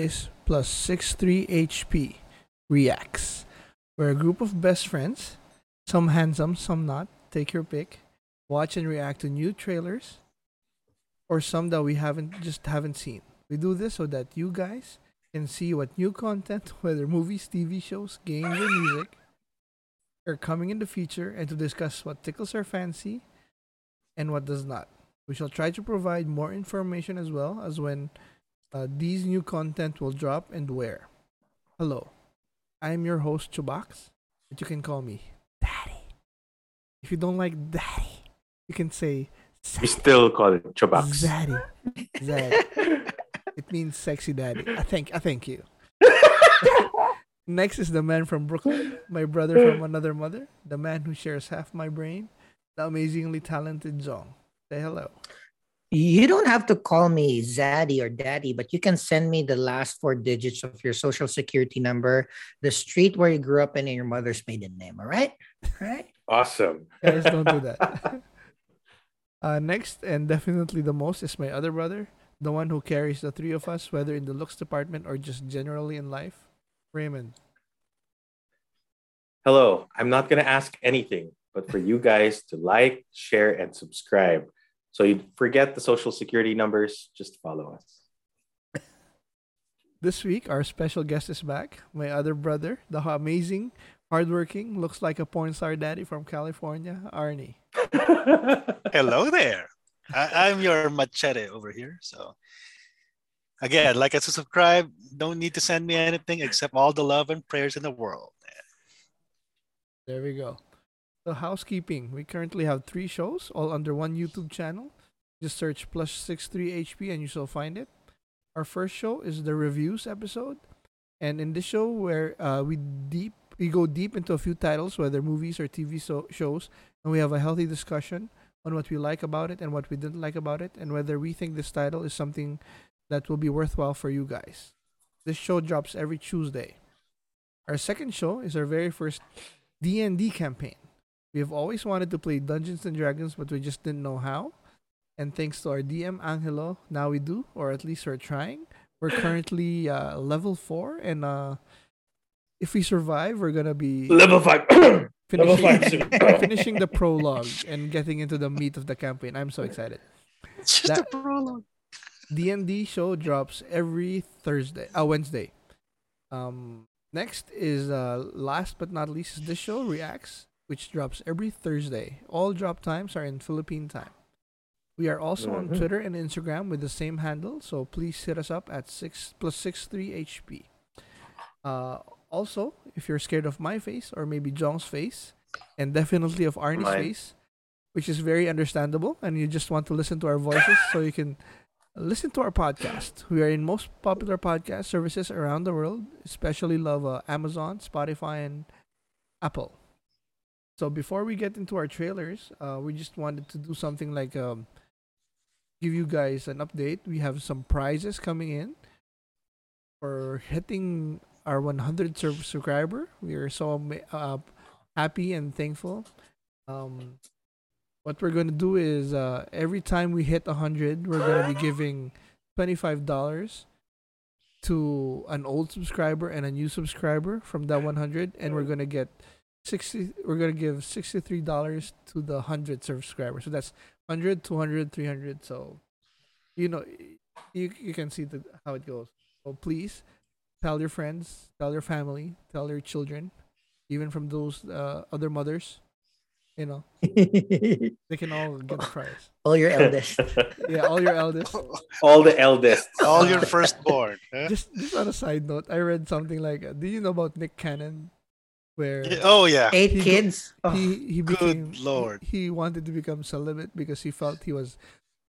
is plus 63 HP Reacts. We're a group of best friends, some handsome, some not. Take your pick. Watch and react to new trailers or some that we haven't just haven't seen. We do this so that you guys can see what new content, whether movies, TV shows, games, or music, are coming in the future and to discuss what tickles our fancy and what does not. We shall try to provide more information as well as when uh, these new content will drop and where. Hello, I am your host Chubax, but you can call me Daddy. If you don't like Daddy, you can say We still call it Chubax. Zaddy. Zaddy. it means sexy daddy. I thank I thank you. Next is the man from Brooklyn, my brother from another mother, the man who shares half my brain, the amazingly talented Jong. Say hello. You don't have to call me Zaddy or Daddy, but you can send me the last four digits of your social security number, the street where you grew up in, and your mother's maiden name. All right? All right? Awesome. Guys, don't do that. uh, next, and definitely the most, is my other brother, the one who carries the three of us, whether in the looks department or just generally in life. Raymond. Hello. I'm not going to ask anything, but for you guys to like, share, and subscribe. So you forget the social security numbers, just follow us. This week, our special guest is back. My other brother, the amazing, hardworking, looks like a porn star daddy from California, Arnie. Hello there. I, I'm your machete over here. So, again, like us to subscribe. Don't need to send me anything except all the love and prayers in the world. There we go. So housekeeping. We currently have three shows, all under one YouTube channel. Just search plus six three HP and you shall find it. Our first show is the reviews episode, and in this show where uh, we deep we go deep into a few titles, whether movies or TV so- shows, and we have a healthy discussion on what we like about it and what we didn't like about it, and whether we think this title is something that will be worthwhile for you guys. This show drops every Tuesday. Our second show is our very first D&D campaign. We have always wanted to play Dungeons and Dragons, but we just didn't know how. And thanks to our DM Angelo, now we do, or at least we're trying. We're currently uh, level four, and uh, if we survive, we're gonna be Level five. Level finishing, five. finishing the prologue and getting into the meat of the campaign. I'm so excited. It's just That- a prologue. D&D show drops every Thursday, uh, Wednesday. Um, next is uh, last but not least is this show reacts, which drops every Thursday. All drop times are in Philippine time. We are also on Mhm. Twitter and Instagram with the same handle, so please hit us up at six plus six three HP. Uh, also, if you're scared of my face or maybe Jong's face, and definitely of Arnie's Mine. face, which is very understandable, and you just want to listen to our voices so you can listen to our podcast. We are in most popular podcast services around the world, especially love uh, Amazon, Spotify, and Apple. So before we get into our trailers, uh, we just wanted to do something like um, give you guys an update. We have some prizes coming in for hitting our 100 sub- subscriber. We are so uh, happy and thankful. Um, what we're gonna do is uh, every time we hit 100, we're gonna be giving $25 to an old subscriber and a new subscriber from that 100, and we're gonna get 60. We're gonna give $63 to the 100 subscribers. So that's 100, 200, 300. So you know, you you can see the how it goes. So please tell your friends, tell your family, tell your children, even from those uh, other mothers. You know, they can all get the prize. All your eldest. Yeah, all your eldest. All the eldest. All your firstborn. huh? Just just on a side note, I read something like, uh, do you know about Nick Cannon, where Oh yeah. Eight He go- kids. Oh, he he Good lord. He, he wanted to become celibate because he felt he was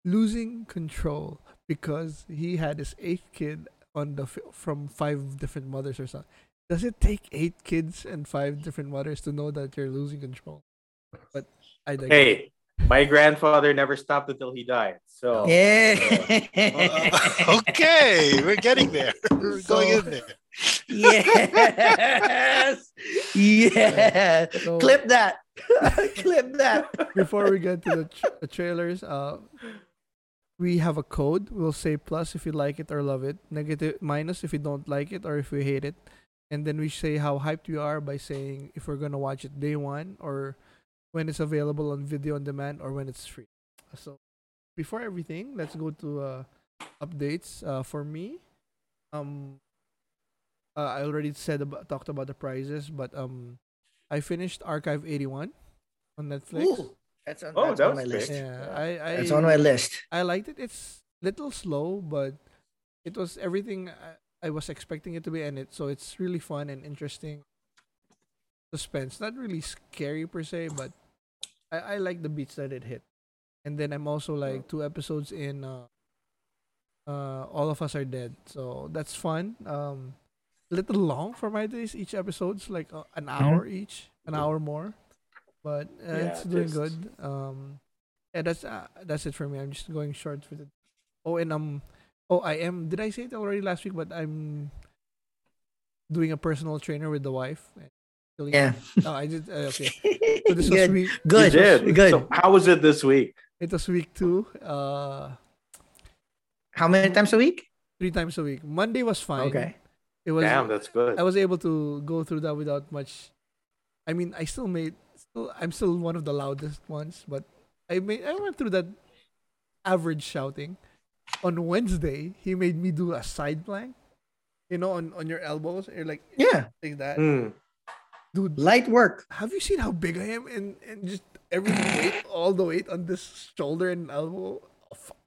losing control because he had his eighth kid on the from five different mothers or something. Does it take eight kids and five different mothers to know that you're losing control? But I digress. Hey, my grandfather never stopped until he died. So yeah. Uh, okay, we're getting there. We're going in there. Yes. yes. So- Clip that. Clip that. before we get to the, tra- the trailers, uh, we have a code. We'll say plus if you like it or love it, negative minus if you don't like it or if you hate it, and then we say how hyped we are by saying if we're gonna watch it day one or when it's available on video on demand or when it's free. So before everything, let's go to uh, updates. Uh, for me, um, uh, I already said about talked about the prizes, but um, I finished Archive eighty one on Netflix. Ooh, that's on, Oh, that's that on my quick. list. Yeah, I, I That's on my list. I liked it. It's little slow, but it was everything I, I was expecting it to be in it. So it's really fun and interesting. Suspense, not really scary per se, but I, I like the beats that it hit. And then I'm also like two episodes in. Uh, uh, all of us are dead, so that's fun. Um, little long for my days. Each episode's like uh, an hour each, an hour more, but uh, Yeah, it's doing just- good. Um, yeah, that's uh, that's it for me. I'm just going short with it. Oh, and um, oh, I am. Did I say it already last week? But I'm doing a personal trainer with the wife. Yeah. Oh, I did. Uh, okay. So this was good. week. Good. You did. Good. So how was it this week? It was week two. Uh, How many times a week? three times a week. Monday was fine. Okay. It was. Damn, that's good. I was able to go through that without much. I mean, I still made. Still, I'm still one of the loudest ones, but I made. I went through that average shouting. On Wednesday, he made me do a side plank. You know, on on your elbows, you're like Yeah. like that, Hmm. dude. Light work. Have you seen how big I am and and just every weight, all the weight on this shoulder and elbow?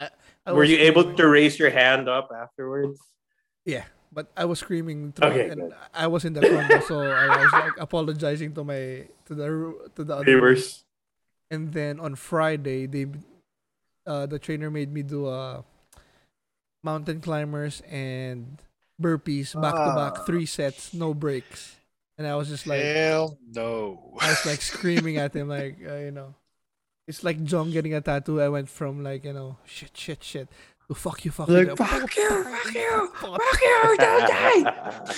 I- I Were you able to raise your hand up afterwards? Yeah, but I was screaming through Okay, and good. I was in the condo, so I was like apologizing to my to the to the other Viewers. And then on Friday, they uh the trainer made me do uh mountain climbers and burpees back to back, Ah. three sets, no breaks. And I was just like Hell no. I was like screaming at him, like uh, you know, it's like John getting a tattoo. I went from like you know, shit, shit, shit, to fuck you, fuck you, fuck you, fuck you, fuck fuck you, don't die.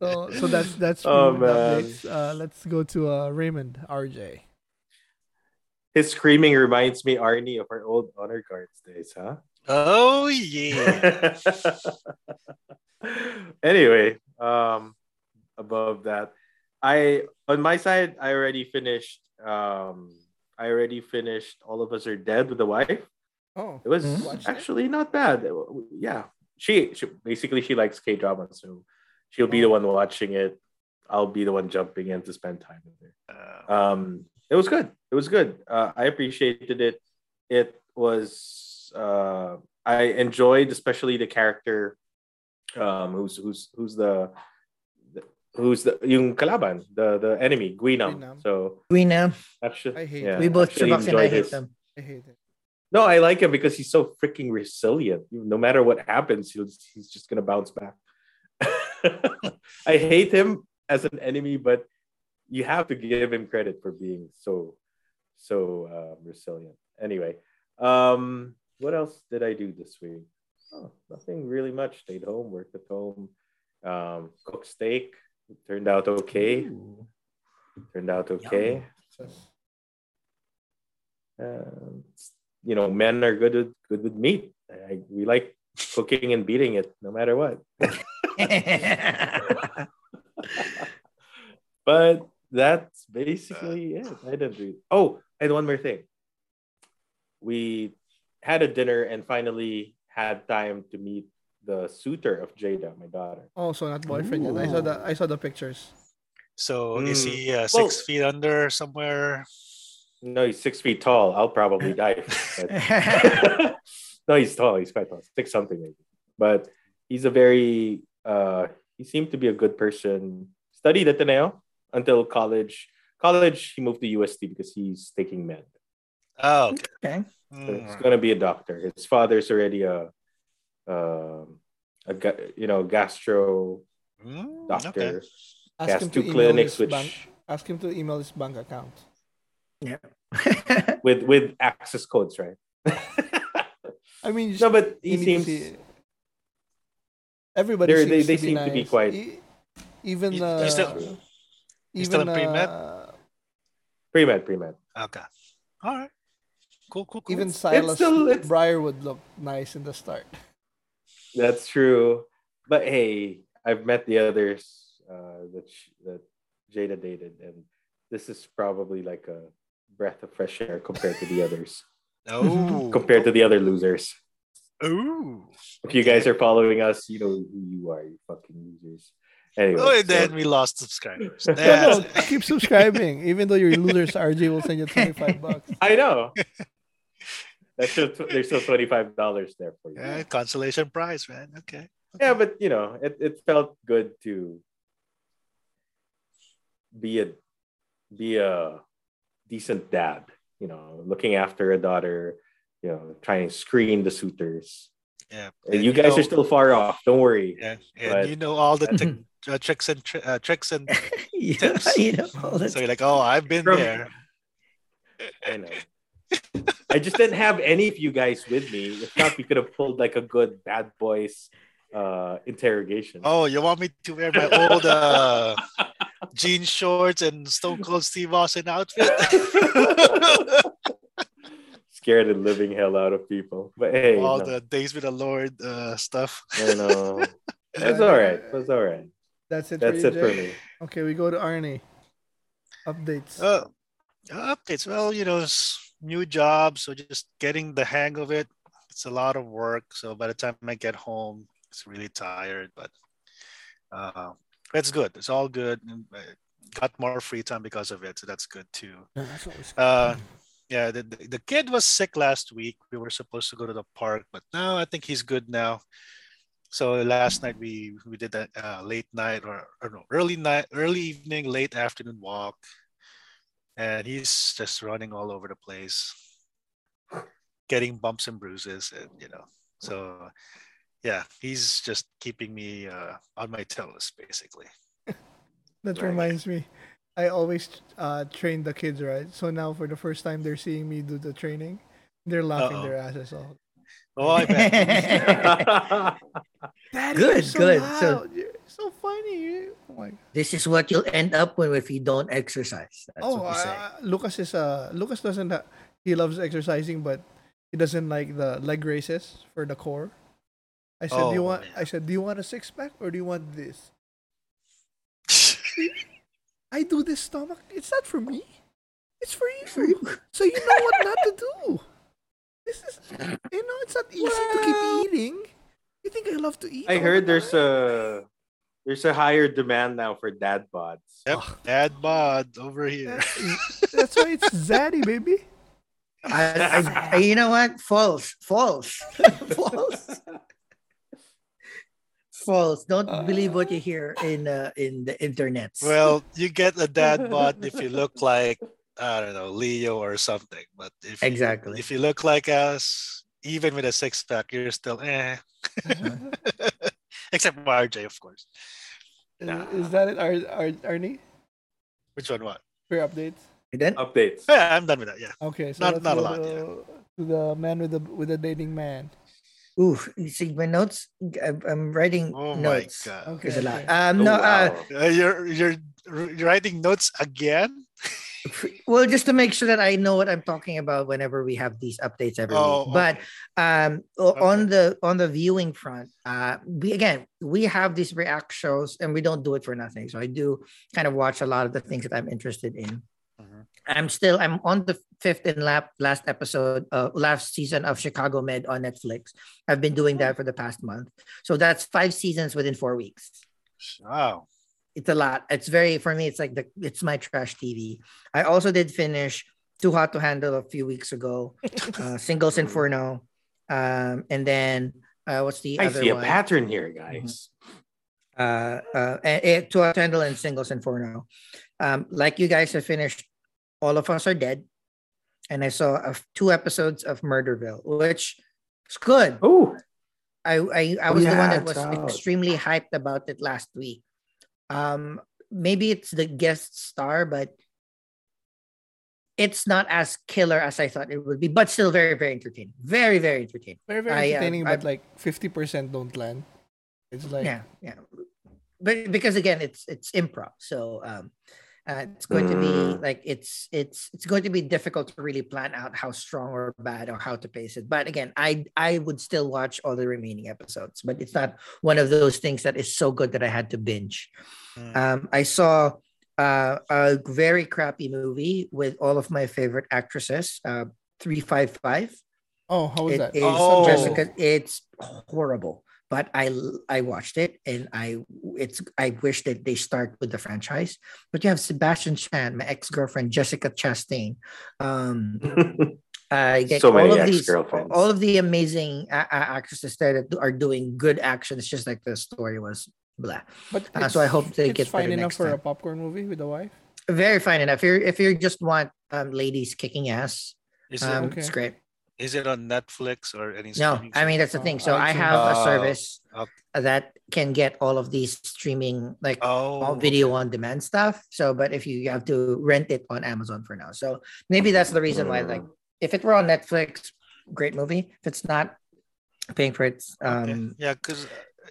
So, so that's that's Oh, man. updates. Uh, let's go to uh, Raymond RJ. His screaming reminds me, Arnie, of our old honor guards days, huh? Oh yeah. anyway, um, above that, I on my side, I already finished. Um, I already finished. All of us are dead with the wife. Oh, It was Mhm. Actually not bad. Yeah, she, she basically she likes K drama, so she'll be the one watching it. I'll be the one jumping in to spend time with her. Uh, Um, it was good. It was good. Uh, I appreciated it. It was. Uh, I enjoyed especially the character. Um, who's who's who's the, the who's the yung kalaban the the enemy Guinam. Guinam. So We know. actually, I hate yeah, We both actually Shabak and I hate his- them. I hate it. No, I like him because he's so freaking resilient. No matter what happens, he's he's just gonna bounce back. I hate him as an enemy, but you have to give him credit for being so so um, resilient. Anyway, um, what else did I do this week? Oh, nothing really much. Stayed home, worked at home, um, cooked steak. It turned out okay. Ooh. Turned out okay. Um, you know, men are good with good with meat. I, we like cooking and beating it, no matter what. but that's basically it. I didn't do. Oh, and one more thing. We had a dinner and finally had time to meet the suitor of Jada, my daughter. Oh, so not boyfriend yet. I saw the I saw the pictures. so is Mm. he uh, Well- six feet under somewhere? No, he's six feet tall. I'll probably die. But- no, he's tall. He's quite tall. Six something maybe. But he's a very uh he seemed to be a good person. Studied at the Ateneo until college. College he moved to USD because he's taking med. Oh, okay. okay. So he's gonna be a doctor. His father's already a, um, a you know gastro Mm, okay. doctor. Ask Has him to two email clinics his which bank. Ask him to email his bank account. with with access codes, right? I mean, no, but he you need to seems see- Everybody They're- seems they- they to seem nice. to be quite- E- even You- uh, you still- you even still in pre-med? uh, pre-med, pre-med. Okay. All right. Cool, cool, cool. Even Silas still- it's- Briarwood looked nice in the start. That's true. But hey, I've met the others uh, that sh- that Jada dated, and this is probably like a breath of fresh air compared to the others, oh, compared to the other losers. Ooh. If you guys are following us, you know who you are, you fucking losers. Anyway, Oh, and so- then we lost subscribers. No, no, keep subscribing. Even though you're losers, RJ will send you 25 bucks. I know. That's still there's still twenty five dollars there for you. yeah, consolation prize, man. Okay. Yeah, but you know, it, it felt good to be a be a decent dad. You know, looking after a daughter. You know, trying to screen the suitors. Yeah. And you guys know- are still far off. Don't worry. Yeah, and but- you know all the tic- uh, tricks and tri- uh, tricks and yeah, Tips. you know, all that so you're like, oh, I've been From- there. I know. I just didn't have any of you guys with me. If not, we could have pulled like a good bad boys uh interrogation. Oh, you want me to wear my old uh, jean shorts and Stone Cold Steve Austin outfit? Scared the living hell out of people. But hey, all no, the Days with the Lord uh, stuff. I know. That's all right. That's all right. That's it That's for it you, for me. Okay, we go to Arnie. Updates. Uh, updates. Well, you know, s- new job, so just getting the hang of it. It's a lot of work. So by the time I get home, it's really tired. But uh, it's good. It's all good. Got more free time because of it, so that's good too. No, that's always Uh, yeah, the, the the kid was sick last week. We were supposed to go to the park, but now I think he's good now. So last night we we did that uh, late night or, or no early night, early evening, late afternoon walk, and he's just running all over the place, getting bumps and bruises, and you know, so yeah, he's just keeping me uh, on my toes basically. That Right. reminds me. I always uh, train the kids, right? So now for the first time they're seeing me do the training, they're laughing Uh-oh. their asses off. Oh, I bet. Daddy, Good, so good. So- You're so funny. Oh my This is what you'll end up with if you don't exercise. That's oh, what uh, Lucas is uh Lucas doesn't ha- he loves exercising, but he doesn't like the leg races for the core. I said, do you Oh, want? yeah. I said, do you want a six pack or do you want this? I do this stomach. It's not for me. It's for you. For you. So you know what not to do. This is, you know, it's not easy to keep eating. You think I love to eat? I heard the there's a there's a higher demand now for dad bods. Yep, dad bod over here. That's, that's why it's zaddy, baby. I, I, I- you know what? False. False. False. False. Don't believe what you hear in uh, in the internet. Well, you get a dad bod if you look like I don't know Leo or something. But if you- Exactly. if you look like us, even with a six pack, you're still eh. Except for RJ, of course. Is, is that it, Ar- Ar- Arnie? Which one? What? For your updates. And then Updates. Yeah, I'm done with that. Yeah. Okay, so Not- not a lot, to, to the man with the with the dating man. Ooh, you see my notes. I'm, I'm writing Oh my notes. god. Okay, There's a lot. Um, Oh, no, wow. uh, Uh, you're you're you're writing notes again? well, just to make sure that I know what I'm talking about whenever we have these updates every Oh, week. But okay. um, o- on the on the viewing front, uh, we again we have these react shows, and we don't do it for nothing. So I do kind of watch a lot of the things that I'm interested in. Mhm. I'm still I'm on the fifth and lap last episode, uh, last season of Chicago Med on Netflix. I've been doing that for the past month, so that's five seasons within four weeks Wow. it's a lot. It's very for me. It's like the it's my trash TV. I also did finish Too Hot to Handle a few weeks ago. Uh, Singles Inferno, um, and then uh, what's the I other see a one? pattern here, guys. Uh, uh, eh, eh, Too Hot to Handle and Singles Inferno. Um, like you guys have finished, All of Us Are Dead, and I saw two episodes of Murderville, which is good. Oh, I I, I was the one that was out. extremely hyped about it last week. Um, maybe it's the guest star, but it's not as killer as I thought it would be, but still very very entertaining. Very very entertaining. Very very I, uh, entertaining, I- but like fifty percent don't land. It's like yeah, yeah. But because again, it's it's improv, so um, Uh, it's going to be Mm. like it's it's it's going to be difficult to really plan out how strong or bad or how to pace it. But again, I I would still watch all the remaining episodes, but it's not one of those things that is so good that I had to binge. Mm. Um, I saw uh, a very crappy movie with all of my favorite actresses. Uh, Three Five Five. Oh, how was It that? is Oh. Jessica. It's horrible, but I I watched it and I it's I wish that they start with the franchise. But you have Sebastian Stan, my ex girlfriend Jessica Chastain. Um, I get So all many of these, ex-girlfriends. all of the amazing a- a- actresses there that are doing good action. It's just like the story was blah. But Uh, so I hope they it's get fine enough next for a popcorn movie with a wife. Very fine enough. If you if you just want um, ladies kicking ass, Is um, it Okay. it's great. Is it on Netflix or any? No, streaming I mean that's the thing. Oh, So I iTunes. have a Oh, service okay. that can get all of these streaming like oh all video on demand stuff. So, but if you, you have to rent it on Amazon for now, so maybe that's the reason why. Like, if it were on Netflix, great movie. If it's not, paying for it. Okay. Um, yeah, because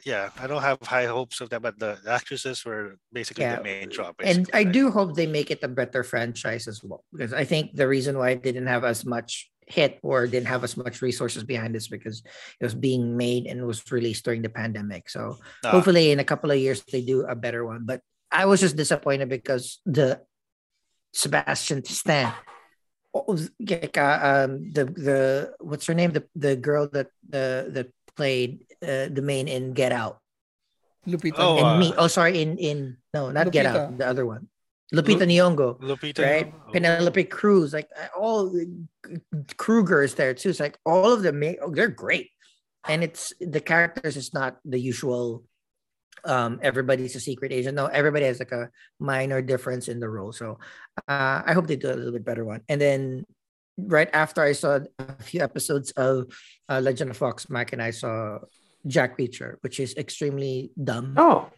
yeah, I don't have high hopes of that, but the actresses were basically Yeah. the main draw. and I do hope they make it a better franchise as well because I think the reason why it didn't have as much hit or didn't have as much resources behind this because it was being made and was released during the pandemic. So Nah, hopefully in a couple of years they do a better one. But I was just disappointed because the Sebastian Stan, oh, like, uh, um, the the what's her name, the the girl that the that played uh, the main in Get Out, Lupita. Oh, and uh, me. Oh, sorry, in in no, not Get Out, the other one, Lupita Nyong'o. Lupita, Right, oh, Penelope Cruz, like uh, all Kruger is there too. It's like all of them, ma- oh, they're great, and it's the characters is not the usual. Um, everybody's a secret agent. No, everybody has like a minor difference in the role. So, uh, I hope they do a little bit better one. And then, right after I saw a few episodes of uh, Legend of Fox Mac, and I saw Jack Reacher, which is extremely dumb, Oh,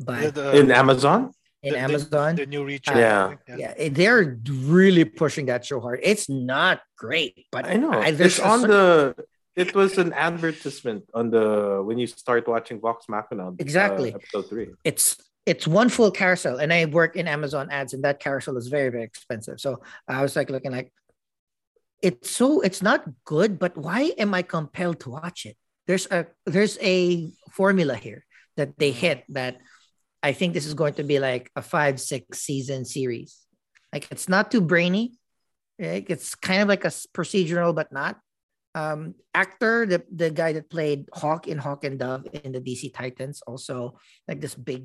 but in Amazon? In the- the- Amazon, the new Reacher. Uh, Yeah. yeah, it- they're really pushing that show hard. It's not great, but I know. there's it's on cer- the. It was an advertisement on the when you start watching Vox Machina. uh, Exactly. episode three. it's it's one full carousel, and I work in Amazon ads, and that carousel is very very expensive. So I was like looking like, it's so it's not good, but why am I compelled to watch it? There's a there's a formula here that they hit that I think this is going to be like a five six season series. Like it's not too brainy, right? It's kind of like a procedural, but not. Um, actor, the the guy that played Hawk in Hawk and Dove in the DC Titans, also like this big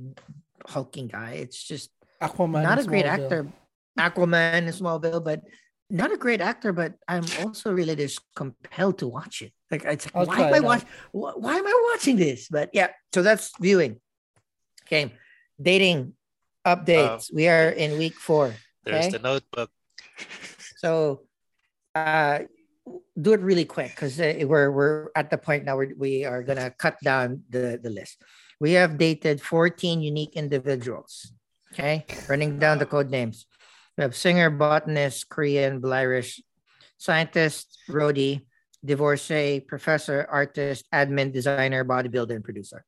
hulking guy. It's just Aquaman. not a great actor. Aquaman in Smallville, but not a great actor. But I'm also really just compelled to watch it. Like it's like, why am I it out. watching? Why, why am I watching this? But yeah, so that's viewing. Okay, dating updates. we are in week four. There's Okay. the notebook. So, uh, do it really quick because uh, we're we're at the point now where we are gonna cut down the the list. We have dated 14 unique individuals. Okay, running down the code names. We have singer, botanist, Korean, Irish, scientist, roadie, divorcee, professor, artist, admin, designer, bodybuilder, and producer.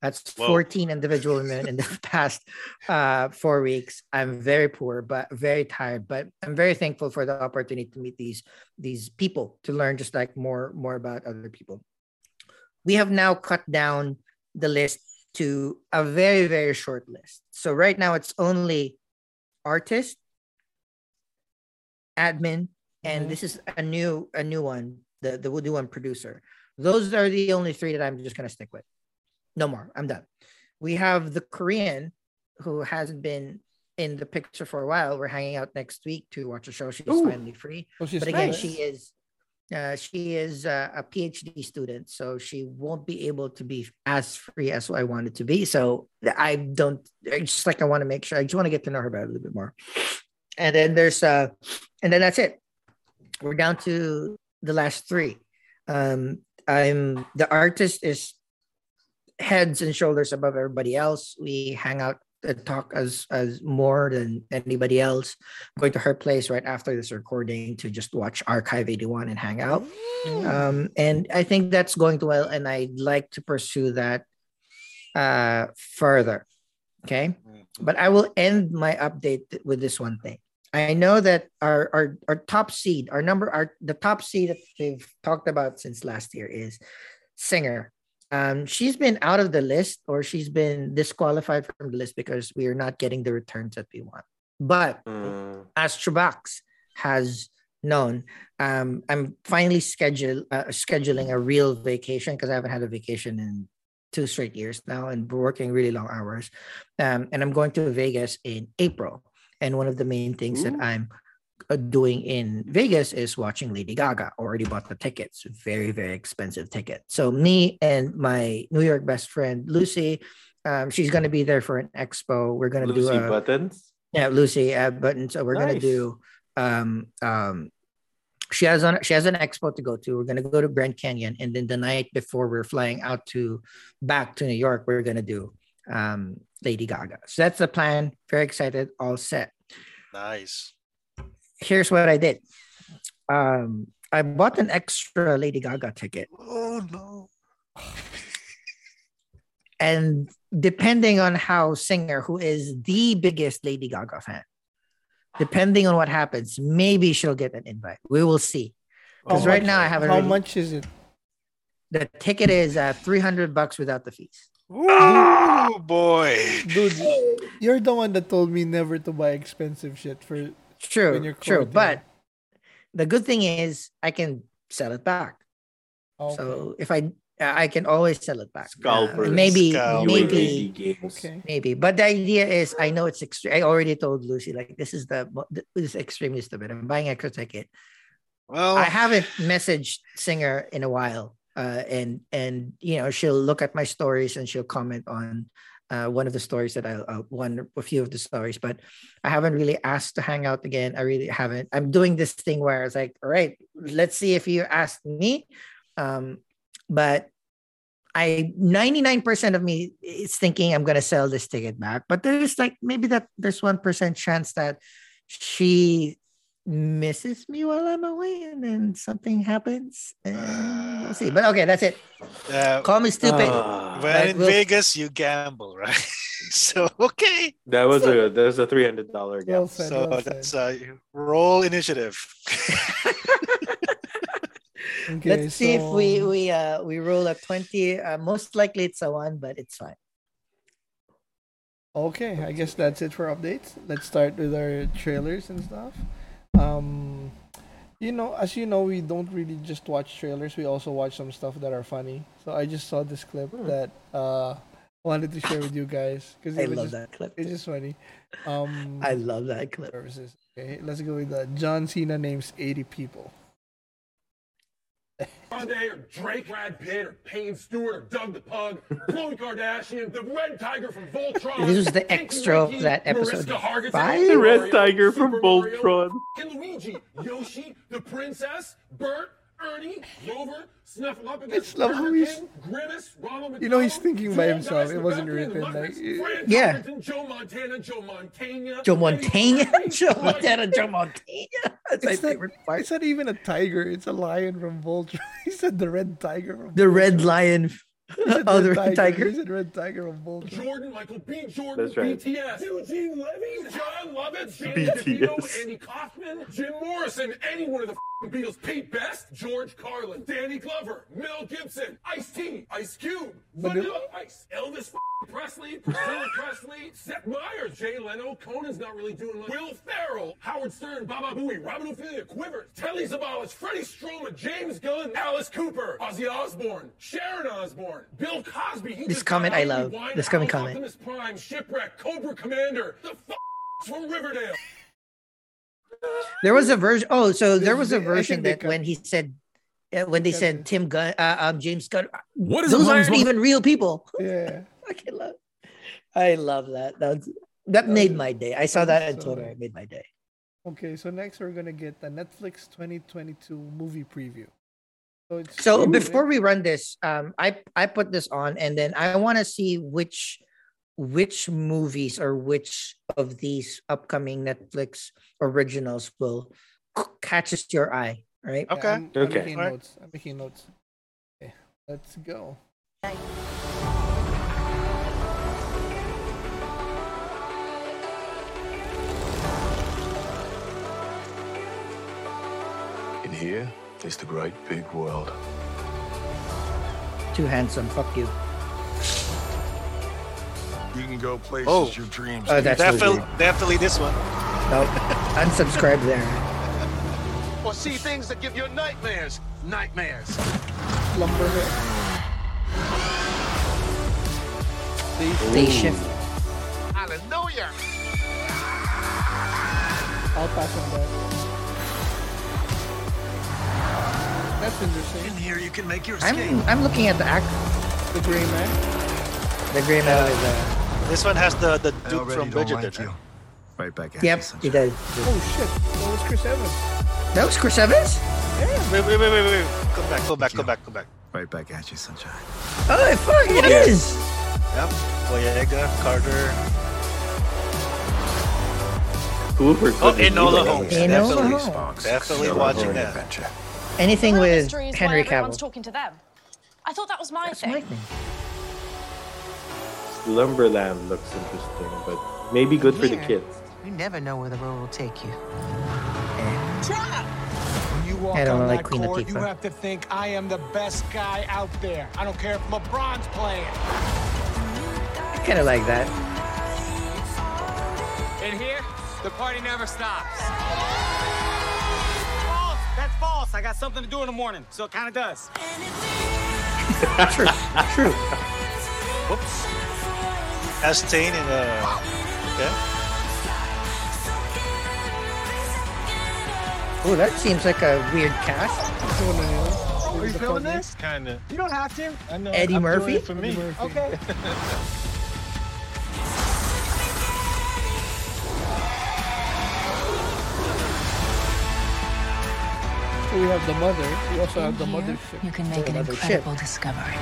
That's Whoa. 14 individual women in the past uh, four weeks. I'm very poor, but very tired. But I'm very thankful for the opportunity to meet these these people to learn just like more more about other people. We have now cut down the list to a very very short list. So right now it's only artist, admin, and Mhm. this is a new a new one, the the new one producer. Those are the only three that I'm just gonna stick with. No more. I'm done. We have the Korean who hasn't been in the picture for a while. We're hanging out next week to watch a show. She's Ooh. finally free. Oh, she's But again, nice. she is uh, she is uh, a PhD student, so she won't be able to be as free as I wanted to be. So I don't I just like I want to make sure I just want to get to know her better a little bit more. And then there's uh and then that's it. We're down to the last three. Um I'm the artist is heads and shoulders above everybody else. We hang out and talk as as more than anybody else. I'm going to her place right after this recording to just watch Archive 81 and hang out. Um, and I think that's going to well, and I'd like to pursue that uh further. Okay. Mhm. But I will end my update with this one thing. I know that our our, our top seed, our number, our the top seed that we've talked about since last year is Singer. Um, she's been out of the list or she's been disqualified from the list because we are not getting the returns that we want. But Mm. as Trubax has known, um, I'm finally schedule uh, scheduling a real vacation because I haven't had a vacation in two straight years now and we're working really long hours. Um, and I'm going to Vegas in April. And one of the main things that I'm doing in Vegas is watching Lady Gaga. Already bought the tickets, very very expensive ticket. So me and my New York best friend Lucy, um, she's going to be there for an expo. We're going to do Lucy a Buttons. yeah, Lucy uh, Button. So we're gonna do um um she has on she has an expo to go to. We're gonna go to Grand Canyon, and then the night before we're flying out to back to New York, we're gonna do um Lady Gaga. So that's the plan. Very excited, all set. Nice. Here's what I did. Um I bought an extra Lady Gaga ticket. Oh no. And depending on how Singer, who is the biggest Lady Gaga fan, depending on what happens, maybe she'll get an invite. We will see. Because right much- now I haven't. How really- much is it? The ticket is uh, 300 bucks without the fees. Oh boy. Dude, you're the one that told me never to buy expensive shit for when True, you're true. courting. But the good thing is I can sell it back. Okay. So if I I can always sell it back. Uh, Scalpers. maybe, Scalpers. maybe, okay. maybe. But the idea is, I know it's extreme. I already told Lucy like this is the mo- th- this is extremely stupid. I'm buying extra ticket. Well, I haven't messaged Singer in a while, uh, and and you know she'll look at my stories and she'll comment on uh, one of the stories that I uh, one a few of the stories, but I haven't really asked to hang out again. I really haven't. I'm doing this thing where it's like, all right, let's see if you ask me, um, but. I 99% of me is thinking I'm gonna sell this ticket back, but there's like maybe that there's one percent chance that she misses me while I'm away, and then something happens, and we'll see. But okay, that's it. uh, Call me stupid. Ah, when But in we'll- Vegas, you gamble, right? so okay. that was a that was a three hundred dollar Well said. So well that's said. uh, roll initiative. Okay, Let's see if we we uh we roll a twenty. Uh, most likely it's a one, but it's fine. Okay, I guess that's it for updates. Let's start with our trailers and stuff. Um, you know, as you know, we don't really just watch trailers. We also watch some stuff that are funny. So I just saw this clip Hmm. that uh wanted to share with you guys because I was love just, that clip. it's just funny. Um, I love that clip. services. Okay, let's go with that. John Cena names eighty people. Grande or Drake, Brad Pitt or Payne Stewart or Doug the Pug, Khloe Kardashian, the Red Tiger from Voltron. This was the Pinky extra of that episode Mariska Hargitay, five? The red Mario, tiger from Super Mario, Voltron. and Luigi, Yoshi, the Princess, Bert, Ernie, Rover, Snuffleupagus, I just love how he's- Grimace, Ronald You know, he's thinking by himself. It wasn't written, like, Yeah. Joe Montana, Joe Montana, Joe Montana, Joe Montana, Joe Montana. That's my It's not, favorite part. it's not even a tiger. It's a lion from Voltron. he said the red tiger from The red lion. He said oh, the red He tiger. said red tiger from Voltron. Jordan, Michael B. Jordan, That's right. BTS, Eugene Levy, Jon Lovitz, Danny BTS. DeVito, Andy Kaufman, Jim Morrison, any one of the f***ing Beatles, Pete Best, George Carlin, Danny Glover, Mel Gibson, Ice T, Ice Cube, Vanilla Ice, Elvis f***ing Presley, Priscilla Presley, Seth Meyers, Jay Leno, Conan's not really doing much, Will Ferrell, Howard Stern, Baba Booey, Robin Ophelia, Quivers, Telly Savalas, Freddie Strowman, James Gunn, Alice Cooper, Ozzy Osbourne, Sharon Osbourne, Bill Cosby. He This comment I love. Winehouse, This coming comment. Optimus Prime, Shipwreck, Cobra Commander, the f- from Riverdale. There was a version. Oh, so there was a version that when he said, uh, when they said. Tim Gunn, uh, um, James Gunn, What is those aren't even real people. Yeah. I love, I love that. That's that made my day. I saw that on Twitter. It made my day. Okay, so next we're gonna get the Netflix 2022 movie preview. So, it's So before we run this, um, I I put this on, and then I want to see which which movies or which of these upcoming Netflix originals will c- catches your eye. Right? Yeah, Okay. I'm, I'm making Alright. notes. I'm making notes. Okay, let's go. Here is the great big world. Too handsome. Fuck you. You can go places Oh. your dreams. Oh, that's Definitely, weird. definitely this one. No, unsubscribe there. Or see things that give you nightmares. Nightmares. Lumberhead. Day shift. Hallelujah. I'll pass on that. That's interesting. here you can make your I'm I'm looking at the act. The Gray Man. The Gray Man is. Uh, This one has the the I Duke from don't Bridgerton. like you. Right back at yep, you, he does. Oh shit. That was Chris Evans. That was Chris Evans. Wait, wait, wait, wait, wait. Go back, go back, go back, go back. Right back at you, sunshine. Oh fuck, it is. Yep. Boyega, Carter. Cool for Oh, good Enola review, Holmes. by the way. Enola Definitely, Holmes. definitely watching that. Adventure. Anything Murder with mystery is why Henry everyone's Cavill. talking to them. I thought that was my That's thing. my thing. Lumberland looks interesting, but maybe good for the Here. kids. You never know where the road will take you. When you walk I don't on like that Queen court, you have to think I am the best guy out there. I don't care if LeBron's playing. I kind of like that. In here, the party never stops. False. I got something to do in the morning, so it kind of does. True, true. Whoops. Astain in uh Okay. Oh, that seems like a weird cast. Are you feeling this? Kinda. You don't have to. I know. Eddie I'm doing Murphy? it for me. Okay. We have the mother. We also have the In mother here, ship. you can make an Another ship. incredible discovery.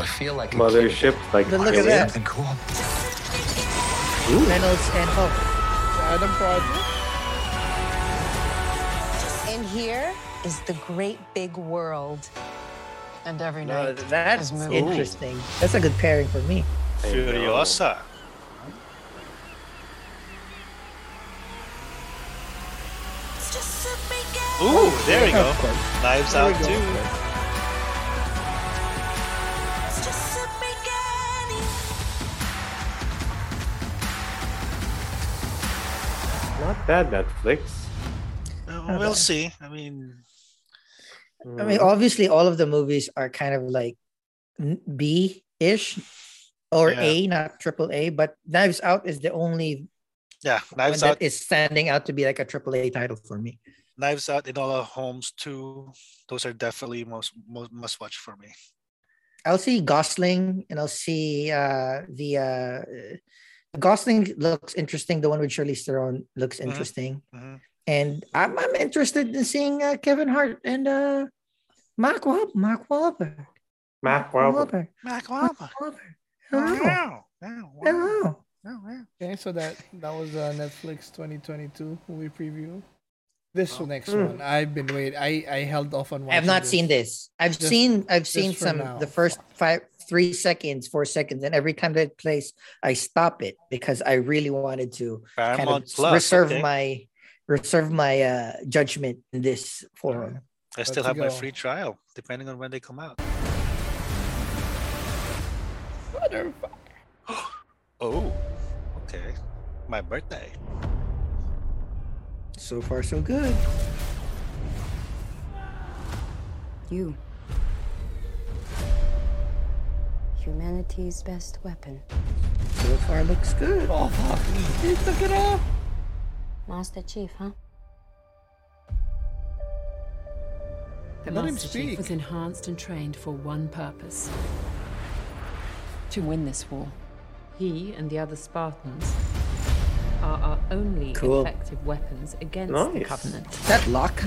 I feel like a Mothership, like But look at that. Something cool. Reynolds and Hulk. Adam Project. In here is the great big world. And every No, night that's is interesting. That's a good pairing for me. I. Furiosa. Ooh, there we go. Knives There out go. too. Not bad, Netflix. Uh, we'll see. I mean, I mean, obviously, all of the movies are kind of like B ish or Yeah. A, not triple A. But Knives Out is the only yeah, Knives that Out, is standing out to be like a triple A title for me. Knives Out, Enola Holmes too. Those are definitely most, most must watch for me. I'll see Gosling and I'll see uh, the uh, Gosling looks interesting. The one with Charlize Theron looks Mhm. interesting, Mhm. and I'm I'm interested in seeing uh, Kevin Hart and uh, Mark Wahlberg. Mark Wahlberg. Mac Wahlberg. Wahlberg. Mac Mark Wahlberg. Wahlberg. Hello. Hello. Okay, so that that was uh, Netflix 2022 movie preview. This Oh. next Hmm. one, I've been wait. I I held off on. I have watching not seen this. I've Just- seen I've seen some now. the first five three seconds, four seconds, and every time that plays, I stop it because I really wanted to kind of Paramount Plus. reserve okay. my reserve my uh, judgment in this forum. I still Let's have my free trial, depending on when they come out. Oh, okay. My birthday. So far, so good. You. Humanity's best weapon. So far, looks good. Oh fuck! He took it off. Master Chief, huh? The Let him Master speak. Chief was enhanced and trained for one purpose to win this war. He and the other Spartans are our only Cool. effective weapons against the Covenant. That lock.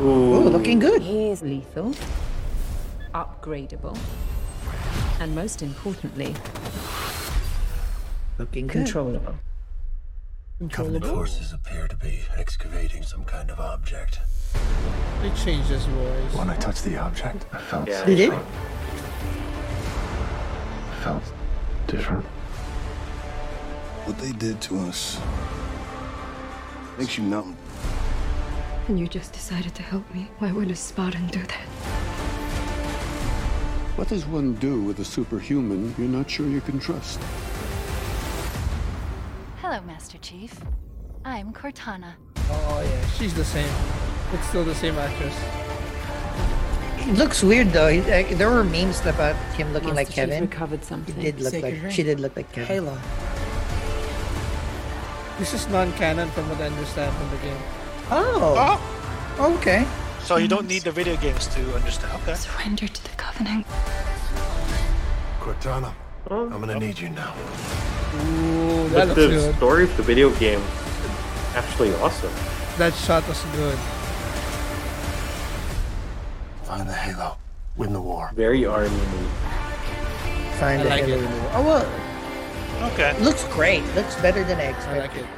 Ooh, Ooh, looking good. He is lethal, upgradable, and most importantly, Looking good. controllable. Covenant forces appear to be excavating some kind of object. They changed his voice. When I touched the object, I felt Yeah. Did it? Different. What they did to us Makes you numb. And you just decided to help me. Why would a Spartan do that? What does one do with a superhuman you're not sure you can trust? Hello, Master Chief. I'm Cortana. Oh yeah, she's the same. It's still the same actress. It looks weird though. He, like, there were memes about him looking Master like Chief Kevin. recovered something. He did look Sacred like ring. she did look like Kevin. Halo. This is non-canon from what I understand from the game. Oh. oh. Okay. So you don't need the video games to understand. Okay. Surrender to the Covenant. Cortana, I'm gonna need you now. Ooh, that But looks the good. story of the video game actually awesome. That shot was good. Find the Halo. Win the war. Very army movie. Find I the like Halo it. Oh well, Okay. looks great. Looks better than I I expected. like it.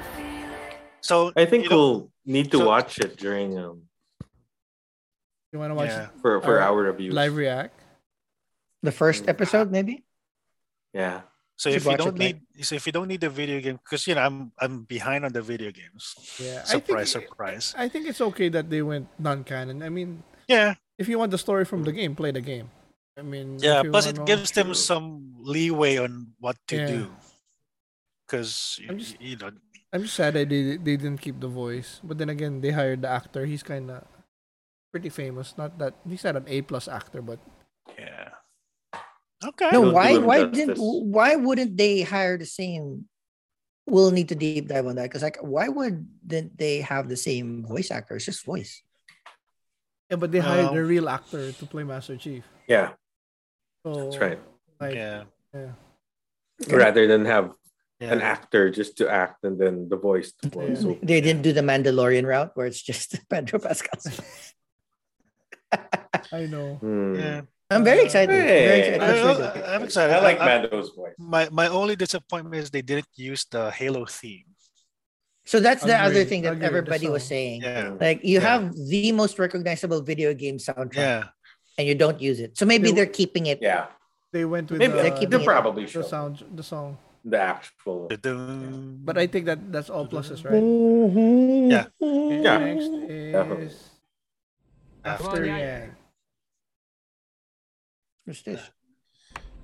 So I think we'll need to so- watch it during um You want to watch Yeah. for for Our our reviews. live react? The first episode, maybe. Yeah. So if you don't it, like- need, so if you don't need the video game, because you know I'm I'm behind on the video games. Yeah, I think Surprise, surprise. I think it's okay that they went non-canon. I mean, Yeah, if you want the story from the game, play the game. I mean, yeah. if Plus, it wanna- gives them some leeway on what to Yeah. do. Because I'm just- you know, I'm just sad that they they didn't keep the voice, but then again, they hired the actor. He's kind of pretty famous. Not that he's not an A plus actor, but yeah. Okay. No, why? Why didn't? Why wouldn't they hire the same? We'll need to deep dive on that because, like, why would didn't they have the same voice actor? It's just voice. Yeah, but they hired No. the real actor to play Master Chief. Yeah, So that's right. Like, yeah. yeah. Rather than have an actor just to act and then the voice to voice. So They didn't do the Mandalorian route where it's just Pedro Pascal. I know. hmm. Yeah. I'm very excited. Very Hey. excited. I, Looks really good. am excited. I like Mando's voice. My my only disappointment is they didn't use the Halo theme. So that's the other thing that agreed, everybody was saying. Yeah. Like you Yeah. have the most recognizable video game soundtrack, Yeah. and you don't use it. So maybe They- they're keeping it. Yeah, They went with maybe the, They're they keeping probably the should. sound, the song. The actual. Dun-dun. But I think that that's all pluses, right? Mm-hmm. Yeah. And Yeah, Next definitely. is After Yang. What's this?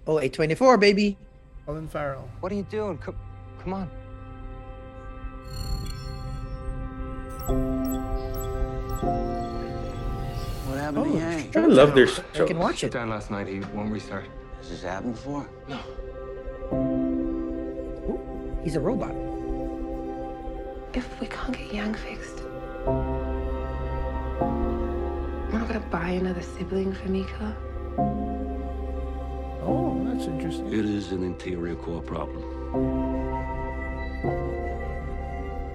Oh, 824, baby. Colin Farrell. What are you doing? Come, come on. What happened Oh, to Yang? I love their I shows. can watch it. down last night. He won't restart. Has this happened before? No. He's a robot. If we can't get Yang fixed, we're not gonna buy another sibling for Mika. Oh, that's interesting. It is an interior core problem.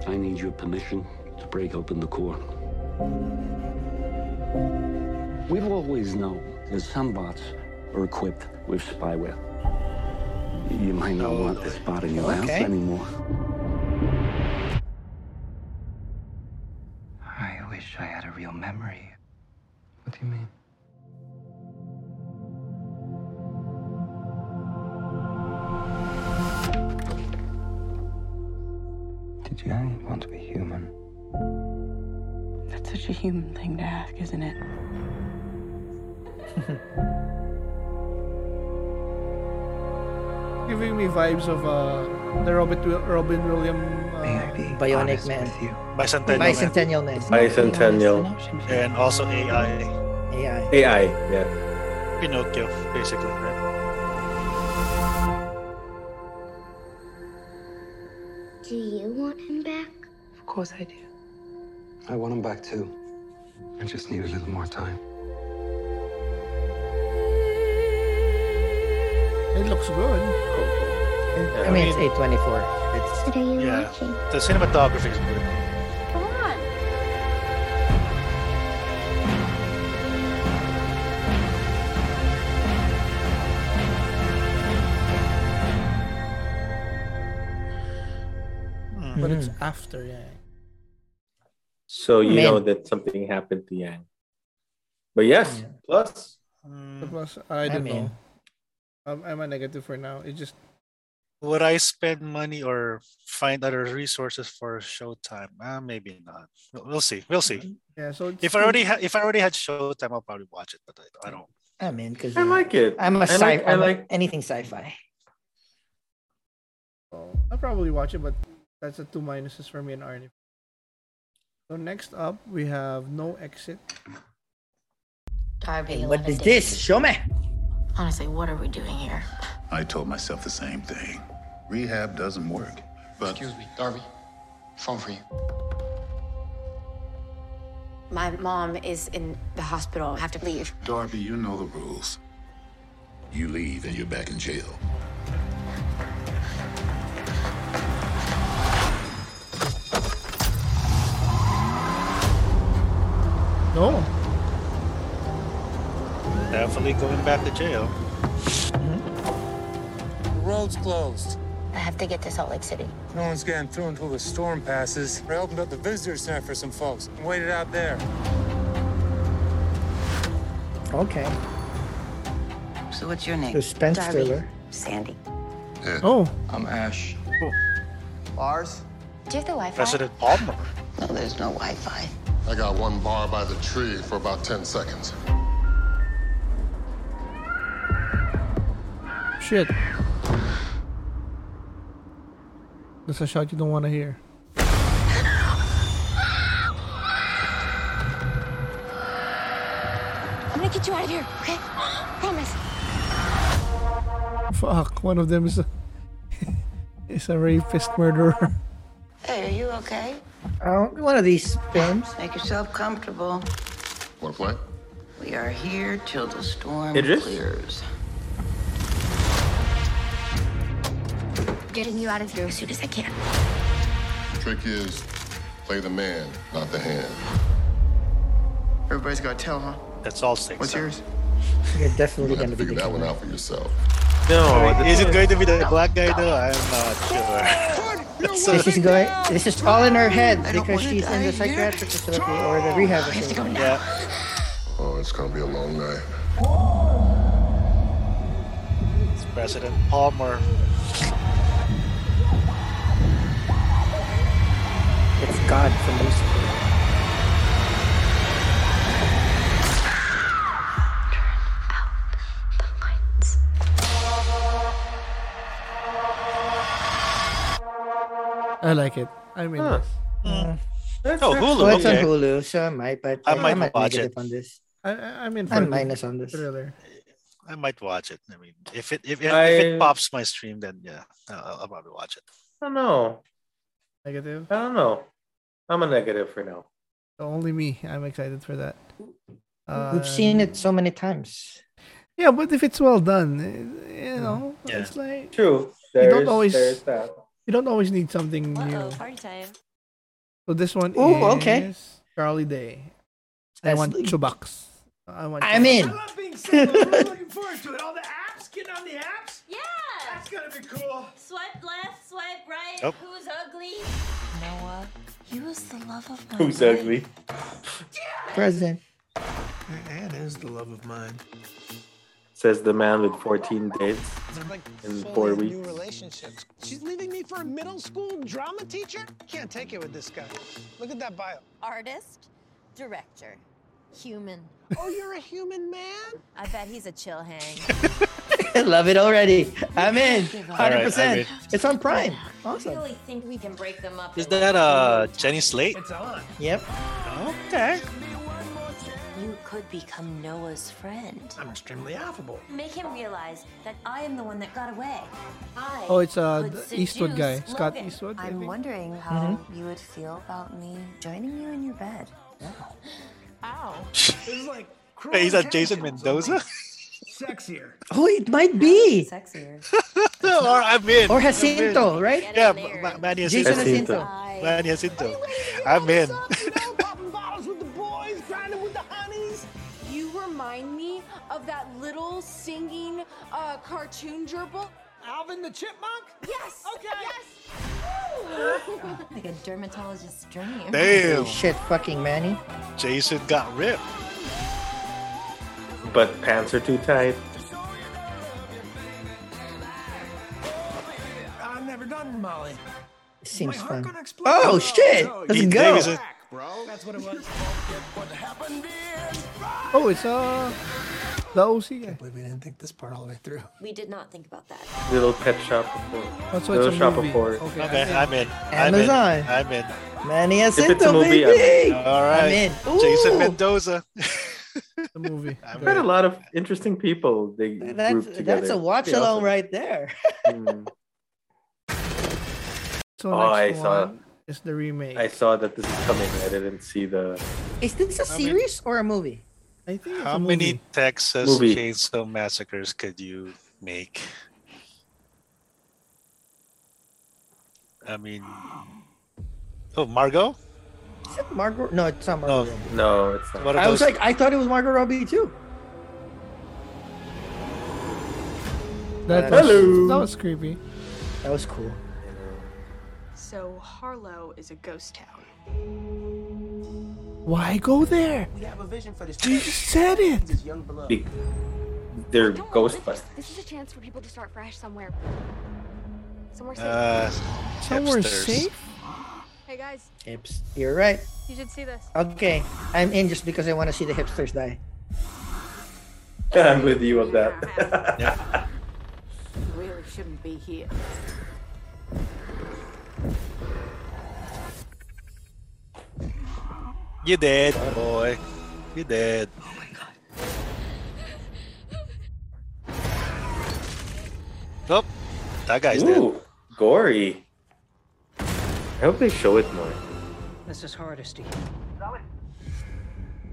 I need your permission to break open the core. We've always known that some bots are equipped with spyware. You might not want this bot in your house anymore. I wish I had a real memory. What do you mean? Such a human thing to ask, isn't it? Giving me vibes of uh, the Robin, Robin Williams. Uh, be Bionic Man. with you? Bicentennial. Man. Bicentennial Man. Bicentennial. And also AI. AI. AI. Yeah. Pinocchio, basically, right? Do you want him back? Of course I do. I want him back too. I just need a little more time. it looks good. I mean, it's A24. It's What are you Yeah. watching? The cinematography is good. Come on. But it's Mhm. after Yang. So you Man. know that something happened to Yang. But yes, Yeah. plus The plus, I don't mean- know. I'm, I'm a negative for now. It just Would I spend money or find other resources for Showtime? Uh, maybe not. We'll we'll see. We'll see. Yeah. So If I already ha- if I already had Showtime, I'll probably watch it. But I, I don't. I mean, because I like it. I'm a I sci. like- I I'm a- like- anything sci-fi. I'll probably watch it, but that's a two minuses for me and Arnie. So next up, we have No Exit. Darby, What 11 this? Show me. Honestly, what are we doing here? I told myself the same thing. Rehab doesn't work. But Excuse me, Darby. Phone for you. My mom is in the hospital. I have to leave. Darby, you know the rules. You leave and you're back in jail. No. Definitely going back to jail. The road's closed. I have to get to Salt Lake City. No one's getting through until the storm passes. I opened up the visitor center for some folks and waited out there. Okay. So what's your name? Suspense Darby. thriller. Sandy. Oh. I'm Ash. Bars? Do you have the Wi-Fi? President Palmer. No, there's no Wi-Fi. I got one bar by the tree for about 10 seconds. Shit. That's a shot you don't want to hear. I'm gonna get you out of here, okay? Promise. Fuck, one of them is a, is a rapist murderer. Hey, are you okay? Oh, one of these films. Make yourself comfortable. Want to play? We are here till the storm Idris? clears. Getting you out of here as soon as I can. The trick is play the man, not the hand. Everybody's got a tell, huh? That's all six. What's yours? You're definitely You'll gonna have to be figure that one out for yourself. No. Is it going to be the black guy though? I'm not sure. This is going. This is all in her head because she's in die the here. psychiatric facility or the rehab facility. Yeah. Oh, it's gonna be a long night. It's President Palmer. It's God from Lucifer. I like it. I mean, Huh. Mm. Oh, Hulu. Well, it's okay. on Hulu, so I might, but I I, might might watch it. on this. I, I- I'm in for I'm the minus on this. thriller. I might watch it. I mean, if it if, if, I- if it pops my stream, then yeah, I'll, I'll probably watch it. I don't know. Negative. I don't know. I'm a negative for now. Only me. I'm excited for that. We've seen it so many times. Yeah, but if it's well done, eh, you know, Yeah. it's like True. You don't always- there's that. You don't always need something new. Uh-oh, party time. So this one Ooh, is okay. Charlie Day. I want Leslie. Chewbacca. I want. I'm Chewbacca. in. love being single. I'm looking forward to it. All the apps, getting on the apps. Yeah. That's gonna be cool. Swipe left, swipe right. Oh. Who's ugly? Noah. He was the love of my Who's life. ugly? Present. Anne is the love of mine. Says the man with 14 dates like in four weeks. New relationships. She's leaving me for a middle school drama teacher? Can't take it with this guy. Look at that bio. Artist, director, human. Oh, you're a human man? I bet he's a chill hang. Love it already. I'm in. All Hundred right, I'm percent. in. It's on Prime. I Awesome. really think we can break them up. Is that uh two Jenny Slate? It's on. Yep. Okay. You could become Noah's friend. I'm extremely affable. Make him realize that I am the one that got away. I Oh, it's uh the Eastwood guy, seduce Scott Logan. Eastwood. I I'm think. wondering how you would feel about me joining you in your bed. Ow. This is like cruel Hey, he's that Jason Mendoza? Sexier. Oh, it might be. Sexier. or I'm in. Or Jacinto, right? Yeah, Ma- Ma- Manny Jason Jacinto. Jacinto. Manny Jacinto. I'm in. Of that little singing uh, cartoon gerbil. Alvin the chipmunk? Yes. Okay. Yes. Like a dermatologist's dream. Damn. Shit, fucking Manny. Jason got ripped. But pants are too tight. Ollie. Seems My heart fun. gonna explode. Oh Oh, shit! Let's Pete go. Davidson. bro. That's what it was. Oh, it's uh the OC guy. believe we didn't think this part all the way through. We did not think about that. Little pet shop report. That's why Little shop movie. report. Okay, Okay, I'm I'm in. I'm in. Amazon. I'm in. Manny it's a Jacinto, movie, baby. All right. I'm in. Jason Ooh. Mendoza. the movie. I'm Quite a lot of interesting people they That's grouped together. that's a watch Pretty along awesome. right there. Mm. So Oh, I saw- one is the remake. I saw that this is coming. I didn't see the. Is this a I mean- series or a movie? I think How many. Texas Movie. Chainsaw Massacres could you make? I mean, oh, Margot? Is it Margot? No, it's not Margot. No. No, it's not. I was like, I thought it was Margot Robbie too. That Hello. Was, that was creepy. That was cool. So Harlow is a ghost town. Why go there? We have a vision for this. You just said it. This young blood. Be- They're Don't Ghostbusters. This is a chance for people to start fresh somewhere. Somewhere safe. Uh, Somewhere hipsters. safe. hey guys, Hips. You're right. you should see this. Okay, I'm in just because I want to see the hipsters die. I'm with you on that. Yeah. You really shouldn't be here. You dead, boy. You dead. Oh, my god. Oh, that guy's dead. Ooh, gory. I hope they show it more. This is hardest. Sally?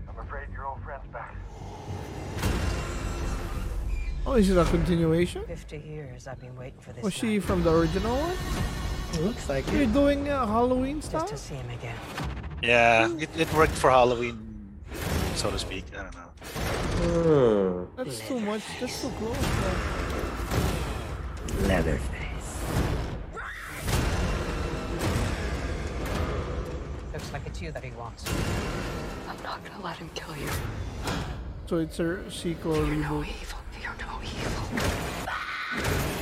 I'm afraid your old friend's back. Oh, is it a continuation? 50 years I've been waiting for this. Was she from the original one? It looks like You're it. doing uh, Halloween stuff? Just stuff? to see him again. Yeah, it, it worked for Halloween, so to speak. I don't know. Hmm. That's too much. That's too close. Leatherface. Looks like it's you that he wants. I'm not gonna let him kill you. So it's a sequel No reboot. evil. You're no evil.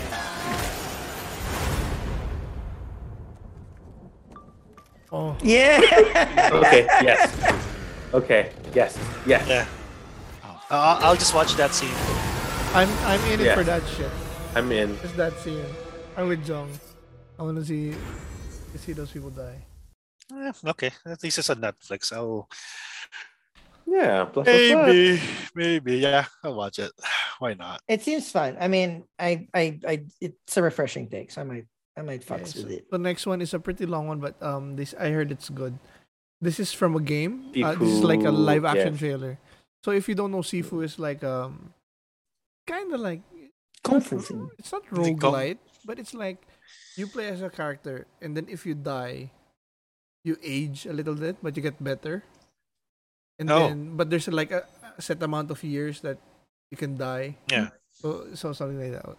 Oh, Yeah. Okay. Yes. Okay. Yes. Yes. Yeah. Uh, I'll just watch that scene. I'm I'm in it Yeah. for that shit. I'm in. Just that scene. I'm with Jong. I want to see to see those people die. Eh, okay, at least it's on Netflix. I'll Yeah. Plus, plus, plus. maybe, maybe, yeah, I'll watch it. Why not? It seems fun. I mean, I, I, I, it's a refreshing take, so I might, I might fuck Okay, with so it. The next one is a pretty long one, but um, this I heard it's good. This is from a game. Uh, this is like a live action yes. trailer. So if you don't know, Sifu is like um, kind of like Kung Fu it's not Is it roguelite, but it's like you play as a character, and then if you die, you age a little bit, but you get better. And Oh. then, but there's like a, a set amount of years that you can die. Yeah. So, so something like that.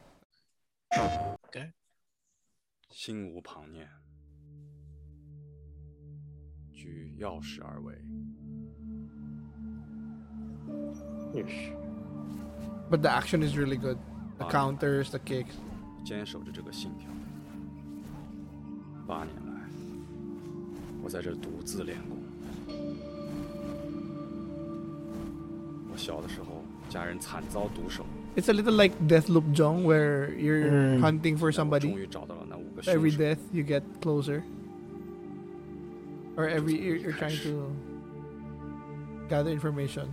心无旁念，举钥匙而为。Yeesh. But the action is really good. The Ah. counters, the kicks. 坚守着这个信条。八年来，我在这独自练功。我小的时候，家人惨遭毒手，it's a little like Deathloop Jong where you're mm. hunting for somebody. Every death you get closer. Or every you're, you're trying to gather information.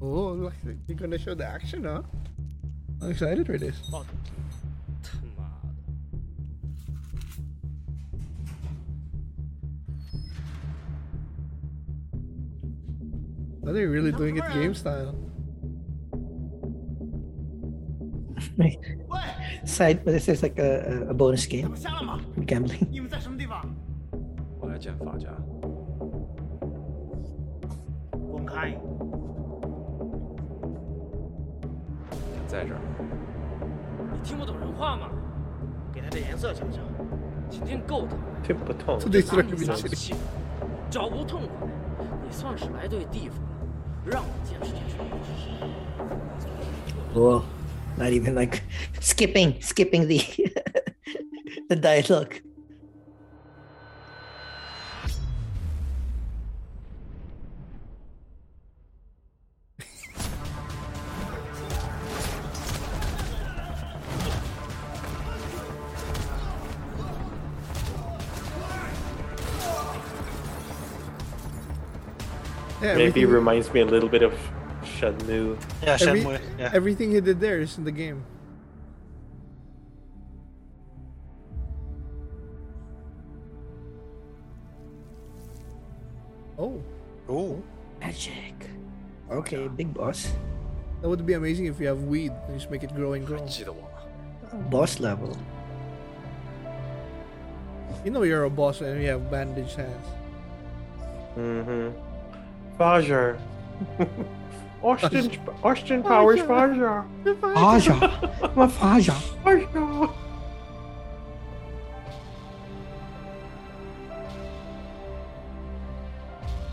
Oh, look, you're gonna show the action, huh? I'm excited for this. Are they really doing it game style? Side, but this is like a, a- bonus game. 下了吗？Gambling. 你们在什么地方？我来见法家。滚开！在这儿，你听不懂人话吗？给他点颜色够。听不透。这找不痛快，你算是来对地方 Whoa! not even like skipping, skipping the the dialogue. Maybe reminds me a little bit of Shenmue. Yeah, Shenmue. Every... yeah. Everything he did there is in the game. Oh. Oh. Magic. Okay, yeah. big boss. That would be amazing if you have weed and just make it grow and grow. Boss level. You know you're a boss and you have bandaged hands. Mm-hmm. Fajar. Austin, Austin Powers Fajar. Aja. My Faja. Fajar.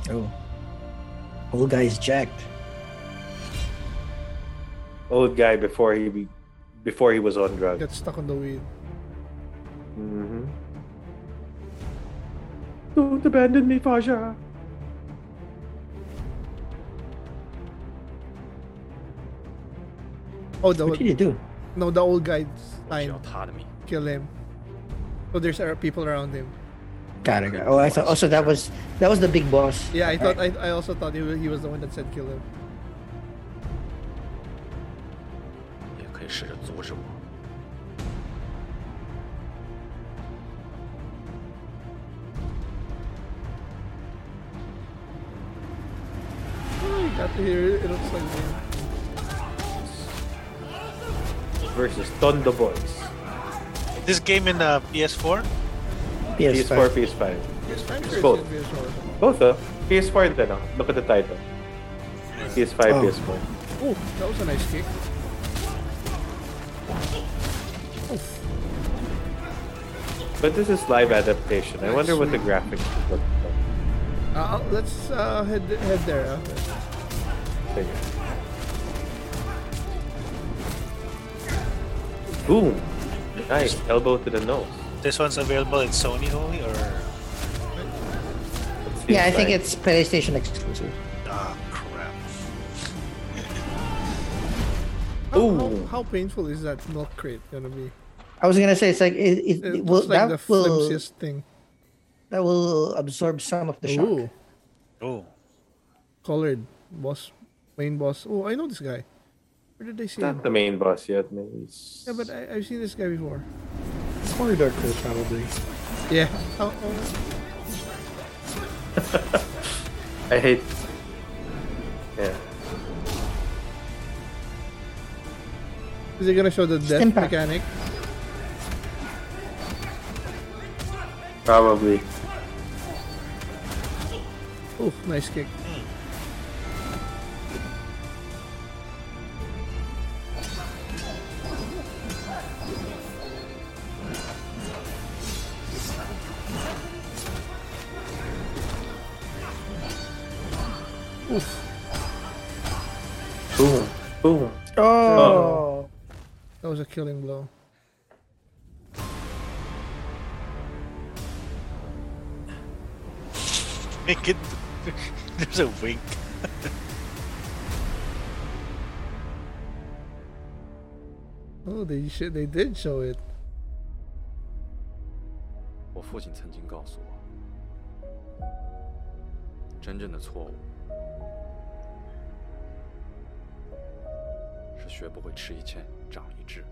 Oh. Old guy's jacked. Old guy before he be, before he was on drugs. Got stuck on the weed. Mm-hmm. Don't abandon me, Fajar. Oh, the what old, did he do? No, the old guy signed. Kill him. So there's uh, people around him. Got it. Oh, I thought. Oh, also, that was that was the big boss. Yeah, I thought. Right. I, I also thought he was, the one that said kill him. Got to hear it looks like. Versus Tondo Boys. This game in uh, PS4? PS4, PS5. PS5 It's both. PS4? Both, uh. PS4 din, ah. Look at the title. PS5, Oh. PS4. Oh, that was a nice kick. But this is live adaptation. I wonder what the graphics look like. Uh, uh, let's uh, head head there. Uh. Sige. Boom! Nice. Elbow to the nose. This one's available in Sony only, or Yeah, I think it's PlayStation exclusive. ah crap? How, how, how painful is that milk crate gonna be? I was gonna say it's like it, it, It it will, like that the will flimsiest thing. that will absorb some of the shock. Ooh, Oh, colored boss, main boss. Oh, I know this guy. Where did I see him? Not the main boss yet. Maybe it's... Yeah, but I, I've seen this guy before. Corridor crew probably. Yeah. Oh, oh. I hate. Yeah. Is he gonna show the death Stimpak. mechanic? Probably. Oh, nice kick. Killing blow. make it. There's a wink. Oh, they sh- they did show it. 我父亲曾经告诉我，真正的错误是学不会吃一堑长一智。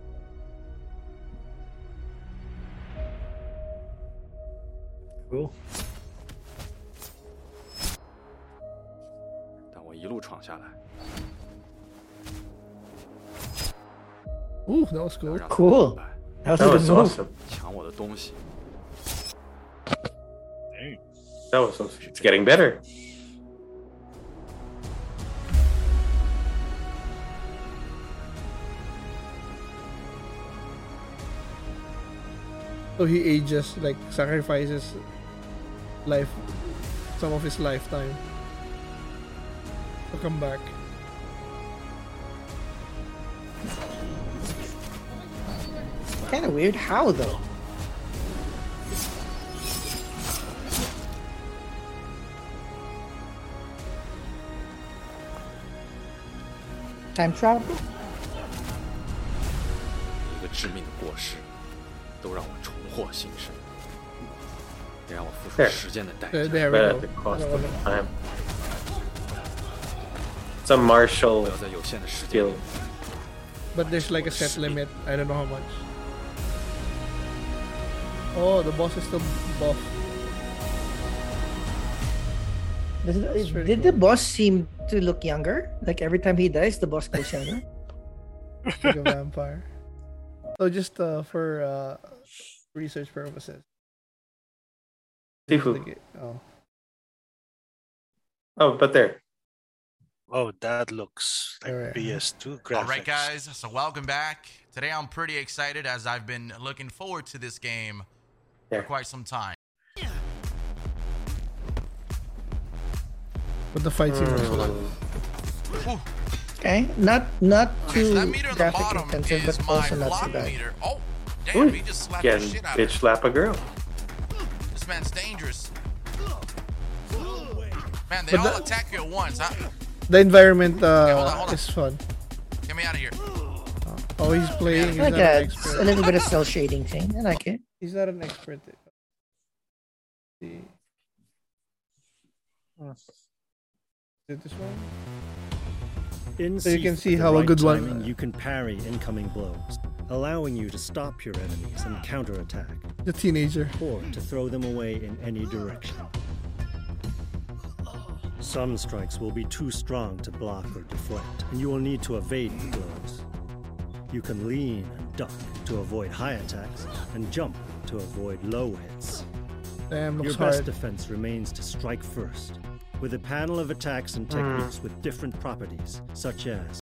cool. 但我一路闯下来， Ooh, that was cool. 让他 Cool. 明白 That was That a was good move. awesome. 抢我的东西 That was awesome. It's getting better. So he ages, like sacrifices life, some of his lifetime. I'll come back. Kind of weird. How though? Time travel? 一个致命的过失，都让我重获新生， 得让我付出 There. 时间的代价。 There, there we But go. at the cost of time. Some martial 我要在有限的时间 skill. 里 But there's like a set limit. I don't know how much. Oh, the boss is still buff. Does it- did the boss seem to look younger? Like every time he dies, the boss goes younger. like a vampire. So just uh, for uh, research purposes. Sifu. Oh. Oh, but there. Oh, that looks like PS2 graphics. All right, guys. So welcome back. Today I'm pretty excited as I've been looking forward to this game for quite some time. But the fight scene was fun. Hmm. Okay, not not Okay, so too that meter on graphic bottom intensive, is but my also not block too bad. meter. Oh, damn, Ooh, he just slapped Can the shit out bitch slap a girl. This man's dangerous. Man, they But all that- attack you at once, huh? The environment uh, hold on, hold on. is fun. Get me out of here. Oh, he's playing. He's like a, an expert. a little bit of cel shading thing. I like it. He's not an expert. See. Is it this one? In So you can see with the how a right good one- You can parry incoming blows, allowing you to stop your enemies and counterattack, The teenager. or to throw them away in any direction. Some strikes will be too strong to block or deflect, and you will need to evade the blows. You can lean and duck to avoid high attacks, and jump to avoid low hits. Damn, Your best hard. defense remains to strike first, with a panel of attacks and techniques hmm. with different properties, such as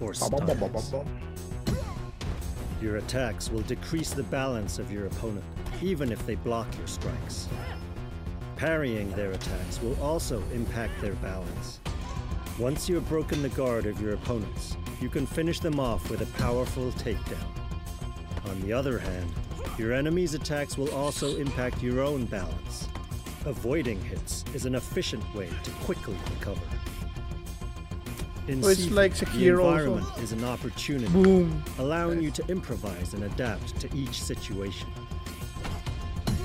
or styles. Your attacks will decrease the balance of your opponent, even if they block your strikes. Parrying their attacks will also impact their balance. Once you have broken the guard of your opponents, you can finish them off with a powerful takedown. On the other hand, your enemy's attacks will also impact your own balance. Avoiding hits is an efficient way to quickly recover. In Oh, it's Sifu, like the Sekiro also. environment is an opportunity, Boom. allowing you to improvise and adapt to each situation.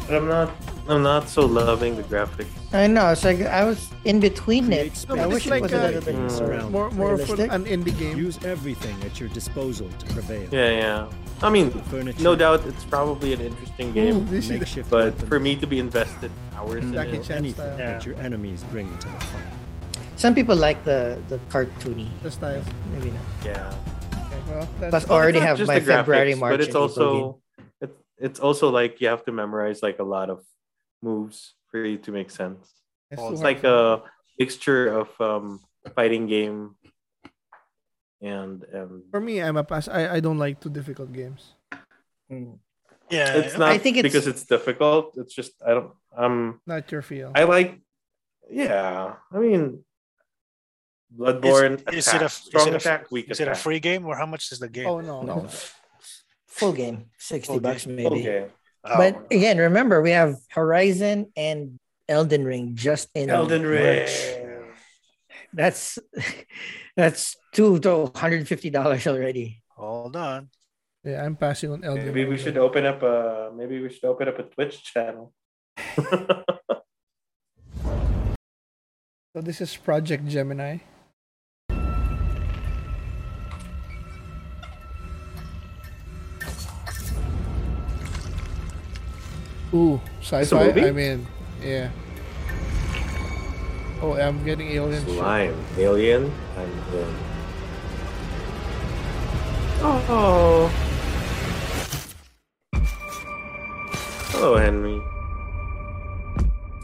But I'm not. I'm not so loving the graphics. I know. It's like I was in between it. Create I wish in it was a the little bit game surrounding More, more of realistic. an indie game. Use everything at your disposal to prevail. Yeah, yeah. I mean, Furniture. no doubt it's probably an interesting game, Ooh, Makeshift but weapons, for me to be invested hours in Jackie it, anything style. that your enemies bring to the fight. Some people like the the cartoony. The style. Maybe not. yeah. Okay, well, that's Plus, Well, already have my the February, graphics, March, but it's also it's it's also like you have to memorize like a lot of moves for you to make sense. It's Well, it's like a mixture of um fighting game and and For me, I'm a pass. I, I don't like too difficult games. Yeah, it's not I think it's- because it's difficult. It's just I don't um Not your feel. I like yeah. I mean Bloodborne Is, is it a strong is it a, attack, weak is it a free game or how much is the game? oh no, No. Full game, sixty Full bucks game. maybe. Okay. Oh, But again, remember we have Horizon and Elden Ring just in Elden Ring. March. That's that's two to hundred fifty dollars already. hold on. Yeah, I'm passing on Elden Maybe Ring. we should open up a maybe we should open up a Twitch channel. So this is Project Gemini. Ooh, sci-fi. movie? I mean, yeah. Oh, I'm getting alien. shit. Slime, alien, and then oh, hello Henry.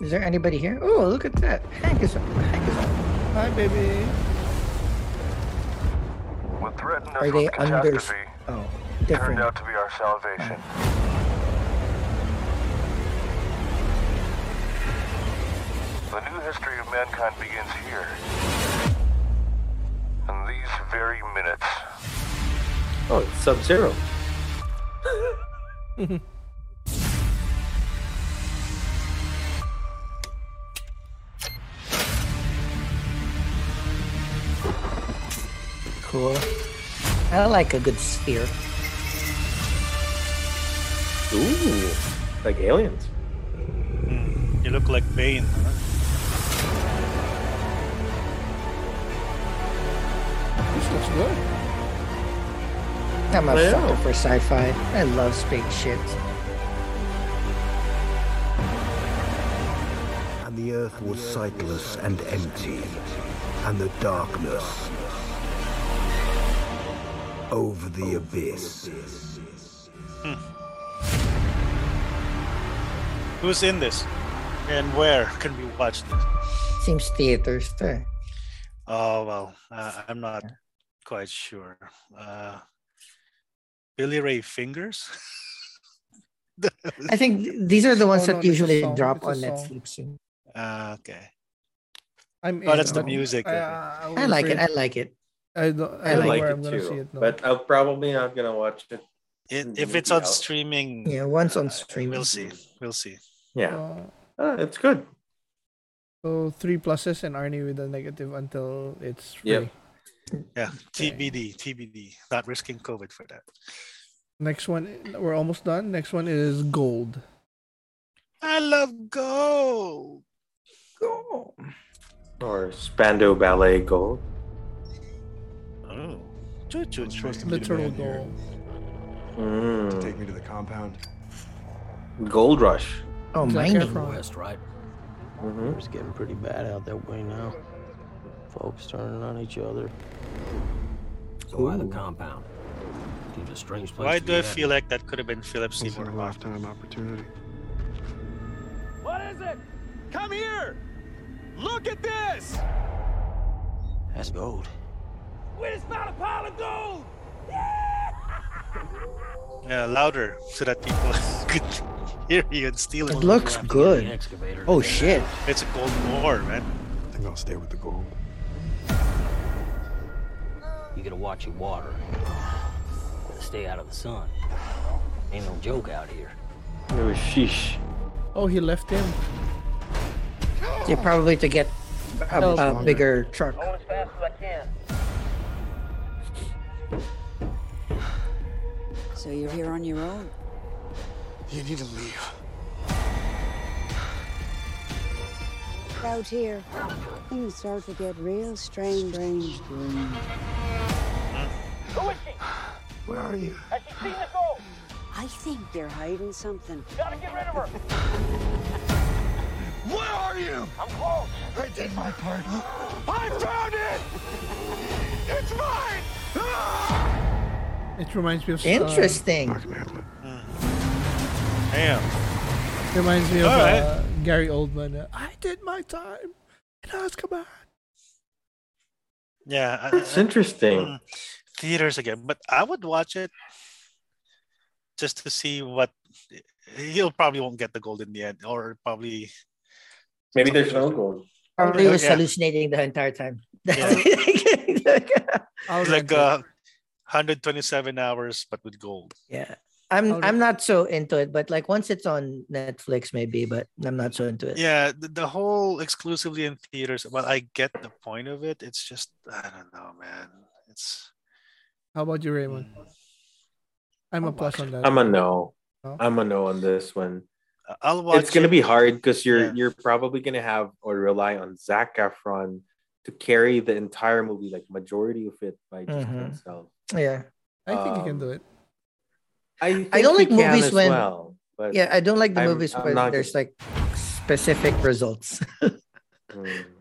Is there anybody here? Oh, look at that. Hank is up. Hank is up. Hi, baby. What threatened us Are they with under? catastrophe Oh, turned different. out to be our salvation. The new history of mankind begins here. in these very minutes. Oh, it's Sub Zero. Cool. I like a good sphere. Ooh, like aliens. Hmm, you look like Bane. huh? Looks good. I'm a Yeah. sucker for sci-fi. I love spaceships. And the earth was sightless and empty, and the darkness over the abyss. Who's in this? And where can we watch this? Seems theaters too. Oh well, uh, I'm not quite sure. Uh, Billy Ray Fingers. I think these are the ones Oh, that it's a usually drop on. Netflix. Uh, okay. I'm Oh, in, that's the but music. I, okay. I, I like it. I like it. I don't. I, I don't like it I'm too, see it. No. but I'm probably not gonna watch it. It, if it's on out. streaming, Yeah, once on uh, streaming. we'll see. We'll see. Yeah, Uh, uh, it's good. so three pluses and Arnie with a negative until it's free. Yep. Yeah, TBD, TBD. Not risking COVID for that. Next one, we're almost done. Next one is gold. I love gold. Gold. Or Spandau Ballet Gold. Oh, choo choo choo. Literal gold. Mm. Take me to the compound. Gold Rush. Oh, Zac mining. Efron. West, right? hmm It's getting pretty bad out that way now. Folks turning on each other. So why the compound? Seems a strange place. Why to do I be feel like that could have been Philip Once in Seymour a lifetime opportunity. What is it? Come here! Look at this! That's gold. We just found a pile of gold! Yeah, yeah louder so that people could hear you and steal it. It looks good. Oh uh, shit. It's a gold ore, man. I think I'll stay with the gold. You gotta watch your water. Gotta stay out of the sun. Ain't no joke out here. It was sheesh. Oh, he left him. Yeah, probably to get a, a bigger truck. Going as fast as I can. So you're here on your own? You need to leave. Out here, things start to get real strange. Strange. Who is she? Where are you? Has she seen the gold? I think they're hiding something. Gotta get rid of her. Where are you? I'm close. I did my part. I found it! It's mine! It reminds me of. uh, Interesting. I can handle it. Damn. reminds me of Alright. uh, Gary Oldman. uh, I did my time in Azkaban. Yeah. It's I- interesting. mm, Theaters again, but I would watch it just to see what he'll probably won't get the gold in the end, or probably Maybe there's no gold. Probably was Yeah. hallucinating the entire time. I'll like uh, 127 hours, but with gold. yeah. I'm I'll- I'm not so into it, but like once it's on Netflix, maybe, but I'm not so into it. Yeah, the, the whole exclusively in theaters. Well, I get the point of it. It's just I don't know, man. It's How about you, Raymond? I'm a I'll plus on that. I'm a no. No? I'm a no on this one. I'll watch. it's gonna it. be hard because you're Yeah. you're probably gonna have or rely on Zac Efron to carry the entire movie, like majority of it by just Mhm. himself. Yeah. I think you can Um, do it. I I don't like movies as when- well, but Yeah, I don't like the I'm- movies I'm where there's gonna- like specific results. Mm.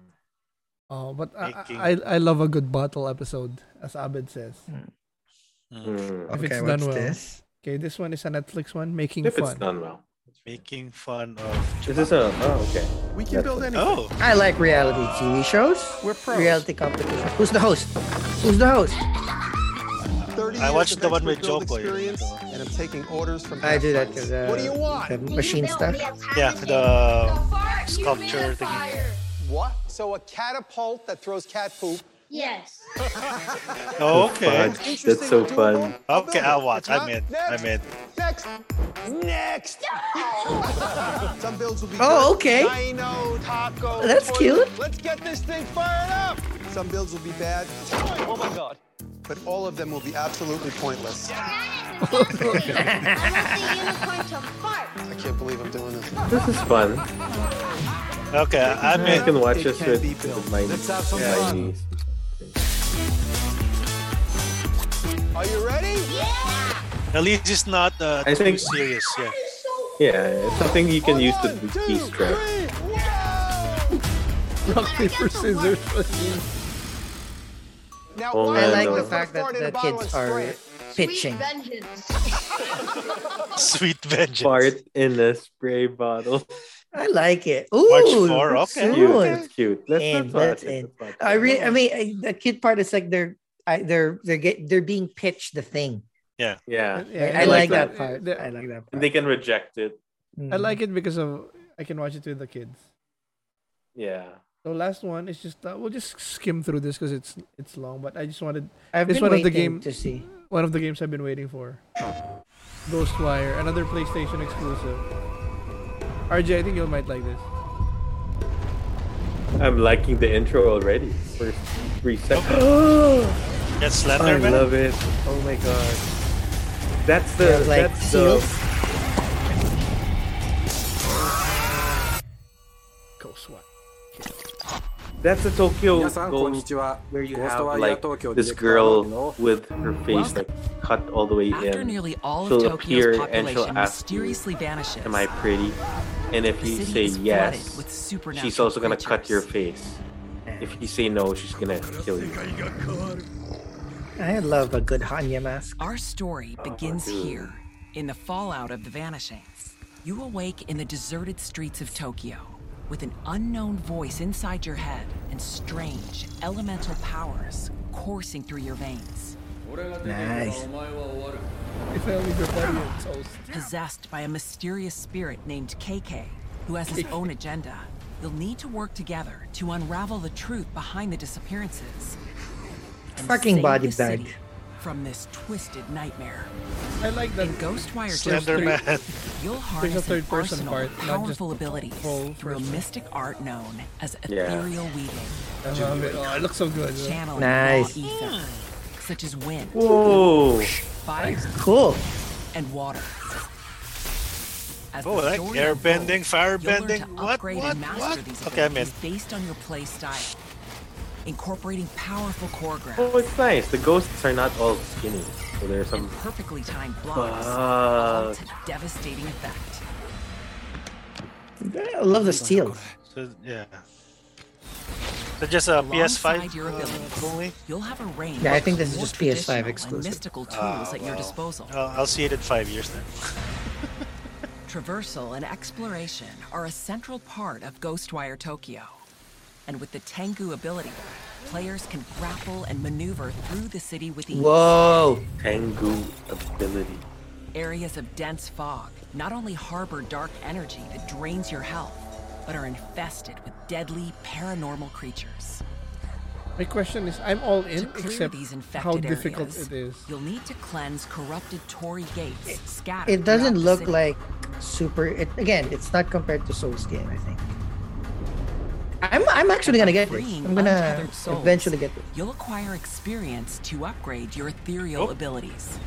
Oh, but I, I I love a good bottle episode, as Abed says. Mm. If okay, it's done what's well. this? Okay, this one is a Netflix one, making If it's done well. making fun of. Is this a oh okay. We can build anything. Oh, I like reality TV shows. We're pros. Reality competition. Who's the host? Who's the host? 30 I watched of the one with expert-built Joe Boy. experience, And I'm taking orders from I do that half-pints. because uh, What do you want? the machine stuff. yeah, the sculpture thing. What? So a catapult that throws cat poop Yes. Oh, okay. Fun. That's so fun. Okay, I'll watch. I'm in. I'm in. Next. Next. Some builds will be Oh, good. okay. Dino, taco. That's toilet. cute. Let's get this thing fired up. Some builds will be bad. Oh my god. But all of them will be absolutely pointless. I want the unicorn to fart. I can't believe I'm doing this. This is fun. Okay, I'm I can watch It this can with, with my Let's have some yeah, fun. niece. Are you ready? Yeah. At least it's not uh, I too think- serious. Yeah. Yeah, it's something you can use to de-stress. Rock, paper, scissors. Now, Oh, I like no. the fact that the kids are pitching. Sweet vengeance. Sweet vengeance. Fart in a spray bottle. I like it. Ooh, March four, that's okay. Cute. good. It's cute. Let's, And let's watch that's it. in. Let's watch it. I really, I mean, I, the kid part is like they're, I, they're, they're get, they're being pitched the thing. Yeah. Yeah. Yeah, I, I like like that, that. part. The- I like that And part. they can reject it. I like mm. it because of I can watch it with the kids. Yeah. So last one is just uh, we'll just skim through this because it's it's long. But I just wanted I've it's been one of the waiting game to see. one of the games I've been waiting for. Ghostwire, another PlayStation exclusive. RJ, I think you might like this. I'm liking the intro already. First three seconds. Get I Slender Man. love it. Oh my god. That's the Yeah, like that's the seals. Ghostwire. That's the Tokyo Ghost you have like this girl with her face like cut all the way After in. nearly all of She'll appear and she'll ask you, mysteriously vanishes, "Am I pretty?" And if you say with yes, she's also gonna cut your face. If you say no, she's gonna kill you. I love a good Hannya mask. Our story oh, begins here, in the fallout of the vanishings. You awake in the deserted streets of Tokyo, with an unknown voice inside your head and strange elemental powers coursing through your veins. Nice. If only your buddy and toast. Possessed by a mysterious spirit named KK, who has his own agenda, you'll need to work together to unravel the truth behind the disappearances. Fucking body the bag. City From this twisted nightmare. I like that. In Ghostwire Slender Tokyo, Man. You'll There's a harness an third person arsenal part, of not just powerful abilities whole through a person. mystic art known as Yeah. ethereal weaving, I love it. Oh, it looks so good. channeling Nice. raw ether, such as wind, Whoa! fire, Cool. and water. As Oh, like story air unfolds, bending, fire bending. What? What? What? Okay, I'm in. based on your play style, incorporating powerful choreography Oh, it's nice. The ghosts are not all skinny, so there's some. and perfectly timed blocks, all Fuck. to devastating effect. I love the steel. So, yeah. So just a Alongside PS5 your abilities, only. you'll have a range Yeah, I think this is just PS5 traditional and exclusive. mystical tools Ah, at your disposal. I'll, I'll see it in five years then. Traversal and exploration are a central part of Ghostwire Tokyo. And with the Tengu ability, players can grapple and maneuver through the city with ease. Whoa. Tengu ability. Areas of dense fog not only harbor dark energy that drains your health, but are infested with deadly paranormal creatures. My question is, I'm all in, except these infected how difficult areas, it is. You'll need to cleanse corrupted torii gates scattered It doesn't look like super. It, again, it's not compared to Souls game. I think. I'm I'm actually gonna get this. I'm gonna souls, eventually get this. You'll acquire experience to upgrade your ethereal Oh. abilities.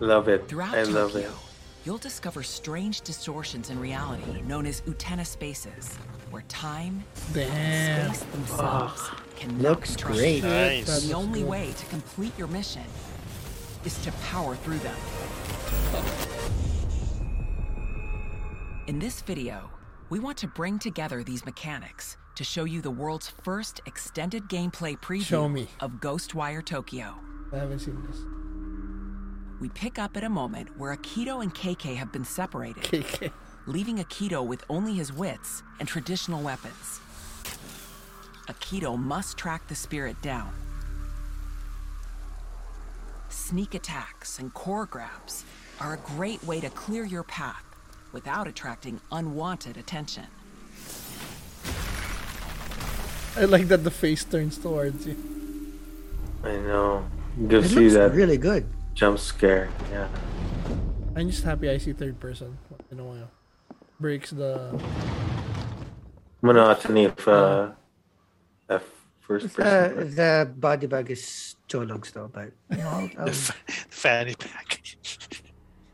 Love it. Throughout I love Tokyo, it. you'll discover strange distortions in reality known as Utena spaces, where time Damn. and space themselves ah. cannot Looks be trusted. great. Nice. The looks only good. way to complete your mission is to power through them. In this video, we want to bring together these mechanics to show you the world's first extended gameplay preview of Ghostwire Tokyo. I haven't seen this. We pick up at a moment where Akito and KK have been separated, KK. leaving Akito with only his wits and traditional weapons. Akito must track the spirit down. Sneak attacks and core grabs are a great way to clear your path without attracting unwanted attention. I like that the face turns towards you. I know. You'll It see looks that really good. jump scare. Yeah. I'm just happy I see third person in a while. Breaks the Monotony of uh, F first Uh, person. the body bag is Chologs though, but you know, I'll, I'll, Fanny pack.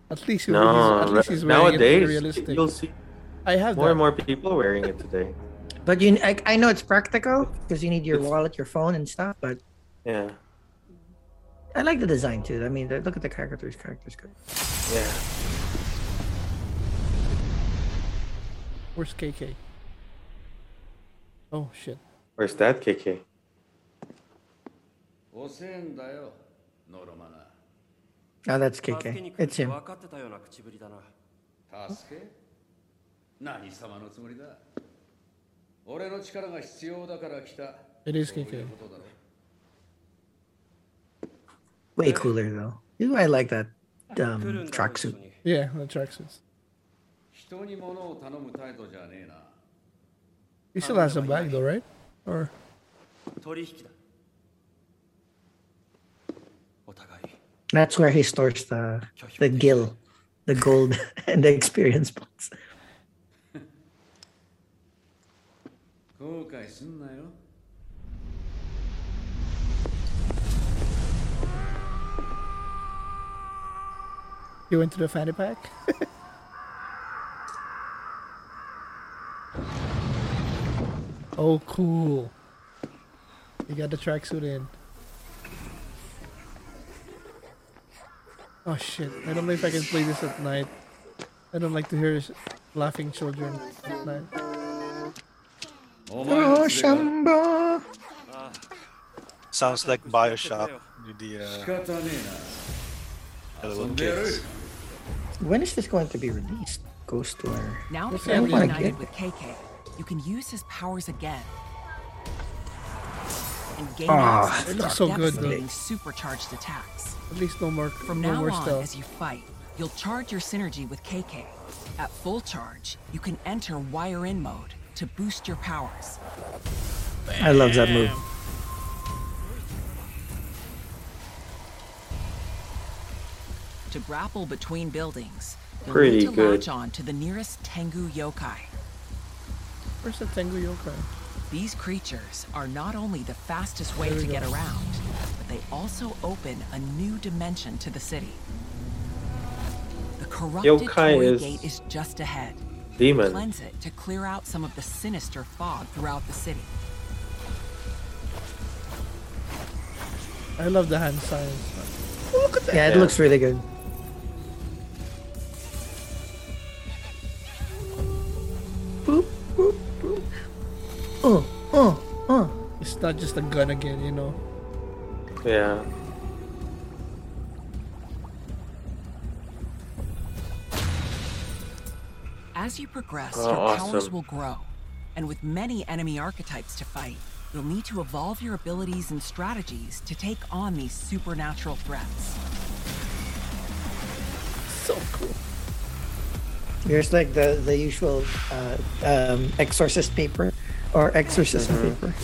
At least, he- No, he's, at least he's wearing nowadays it realistic. you'll see I have more that. and more people wearing it today. but you, I, I know it's practical because you need your wallet, your phone, and stuff. But Yeah. I like the design too. I mean, the, look at the characters. Characters good. Yeah. Where's KK? Oh shit. Where's that KK? 遅えんだよノロマナ Oh, that's 助け KK. に来る It's って him. 分かってたような口ぶりだな助け何様のつもりだ俺の力が必要だから来た It is そうい KK. うことだろ Way cooler though. You- I like that um, tracksuit. Yeah, the tracksuits. 人に物を頼む態度じゃねえな He still has a bag though, right? Or 取引だ That's where he stores the the gill, the gold, and the experience points. You went to the fanny pack? oh, cool. You got the tracksuit in. Oh shit, I don't know if I can play this at night. I don't like to hear laughing children at night. Oh, Shamba! Sounds like Bioshock with the uh, kids. When is this going to be released? Ghostwire. Now, if you're reunited with KK, you can use his powers again. And gain Ah, access it looks so good, though. devastating supercharged attacks. At least no more. From no now more on, stealth. as you fight, you'll charge your synergy with KK. At full charge, you can enter wire in mode to boost your powers. I love that move. To grapple between buildings, you'll Pretty need to good. latch on to the nearest Tengu yokai. Where's the Tengu yokai? These creatures are not only the fastest way to go. get around, but they also open a new dimension to the city. The corrupted Yokai is Gate is just ahead. demon. Cleanse it to clear out some of the sinister fog throughout the city. I love the hand signs. Look at that. Yeah, it looks really good. Not just a gun again, you know. Yeah. As you progress, Oh, your powers awesome. will grow. And with many enemy archetypes to fight, you'll need to evolve your abilities and strategies to take on these supernatural threats. So cool. Here's like the the usual uh, um, exorcist paper or exorcism Mhm. paper.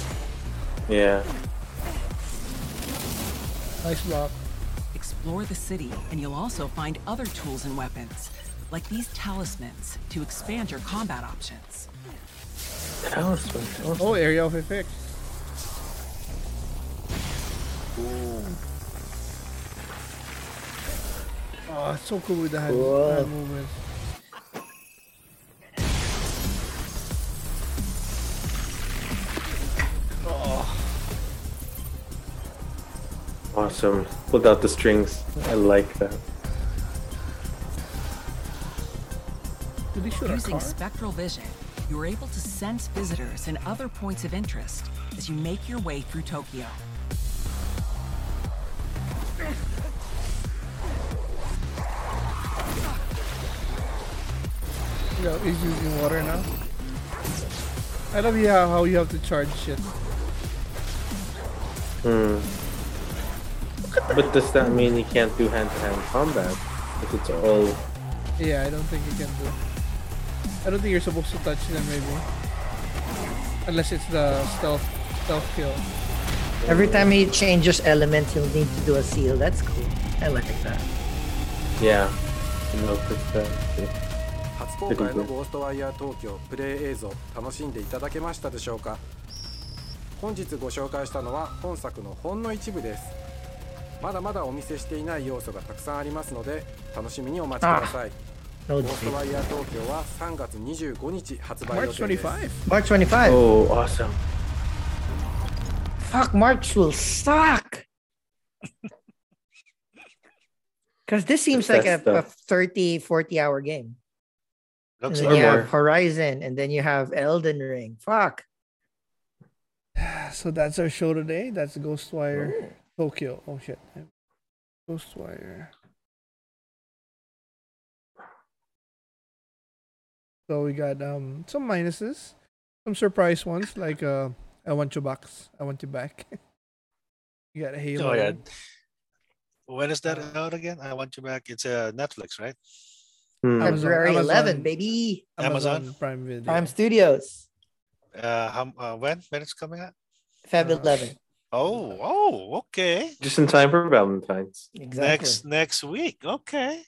Yeah. Nice block. Explore the city, and you'll also find other tools and weapons, like these talismans, to expand your combat options. Talisman. Oh, area of effect. Oh, it's so cool with the hand, Cool. hand movement. Awesome. Pulled out the strings. I like that. did he shoot a Using car? spectral vision, you're able to sense visitors and other points of interest as you make your way through Tokyo. You know, he's using water now. I love yeah, how you have to charge shit. Hmm. But does that mean you can't do hand-to-hand combat? If it's all Yeah, I don't think you can do. I don't think you're supposed to touch them, maybe. Unless it's the stealth Self kill. Every time he changes elements, he'll need to do a seal. That's cool. I like that. Yeah. You know, it's, uh, 初公開の「ゴーストワイヤー東京」プレイ映像楽しんでいただけましたでしょうか本日ご紹介したのは本作のほんの一部ですまだまだお見せしていない要素がたくさんありますので楽しみにお待ちくださいゴーストワイヤー東京は3月25日発売予定です March 25. Oh, awesome. Fuck, March will suck. Because this seems like a, a 30, 40 hour game. And Looks then like you more. have Horizon, and then you have Elden Ring. Fuck. So that's our show today. That's Ghostwire Tokyo. Oh shit. Ghostwire. So we got um some minuses, some surprise ones like uh I want you box, I want you back. you got a Halo. Oh yeah. When is that out again? I want you back. It's uh, Netflix, right? February Amazon- 11, baby. Amazon, Amazon? Prime Video. Prime Studios, Uh, how, uh, when? When it's coming out? Feb Uh, 11. Oh, oh, okay. Just in time for Valentine's. Exactly. Next next week. Okay.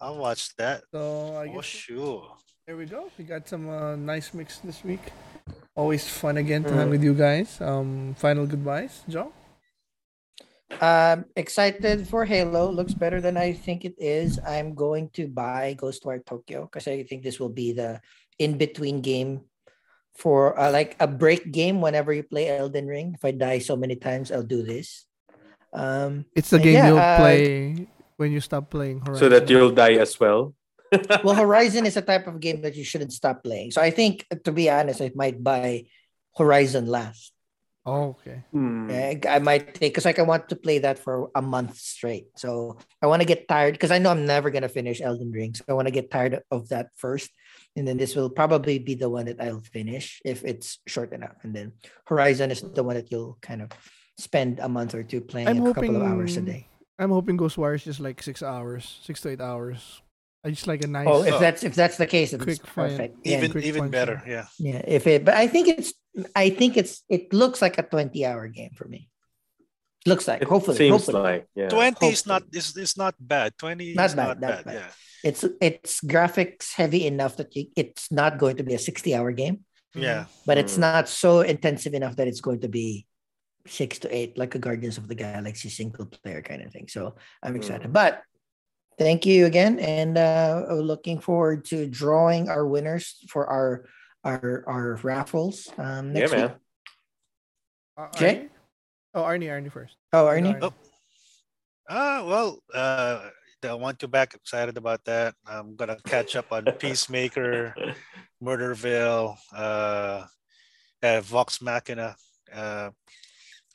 I'll watch that. So I Oh, guess sure. there we go. We got some uh, nice mix this week. Always fun again to Mm. hang with you guys. Um, final goodbyes, Joe. Um, excited for Halo. Looks better than I think it is. I'm going to buy Ghostwire Tokyo because I think this will be the in between game for uh, like a break game whenever you play Elden Ring. If I die so many times, I'll do this. Um, It's the game yeah, you'll uh, play when you stop playing Horizon. So that you'll die as well. well, Horizon is a type of game that you shouldn't stop playing. So I think, to be honest, I might buy Horizon last. Oh, okay. Hmm. Yeah, I I might take because like I want to play that for a month straight. So I want to get tired because I know I'm never gonna finish Elden Ring. So I want to get tired of that first, and then this will probably be the one that I'll finish if it's short enough. And then Horizon is the one that you'll kind of spend a month or two playing I'm a couple of hours a day. I'm hoping Ghostwire is just like six hours, six to eight hours. I just like a nice. Oh, if that's if that's the case, it's quick fun- perfect. Yeah. Even quick even fun better. Yeah. Yeah, if it, but I think it's, I think it's, it looks like a 20 hour game for me. Looks like, It hopefully, seems hopefully. like yeah. 20 is not is, is not bad. 20 Not is bad, not not bad. bad. Yeah. It's, it's graphics heavy enough that you, it's not going to be a 60 hour game, Yeah. but it's Mm. not so intensive enough that it's going to be six to eight, like a Guardians of the Galaxy single player kind of thing. So I'm excited, Mm. but thank you again. And uh, looking forward to drawing our winners for our, our, our raffles um, Yeah, next week. man. Uh, Jay? Arnie? Oh, Arnie, Arnie first. Oh, Arnie? Arnie. Uh, well, uh, I want you back. Excited about that. I'm gonna catch up on Peacemaker, Murderville, uh, uh, Vox Machina. Uh,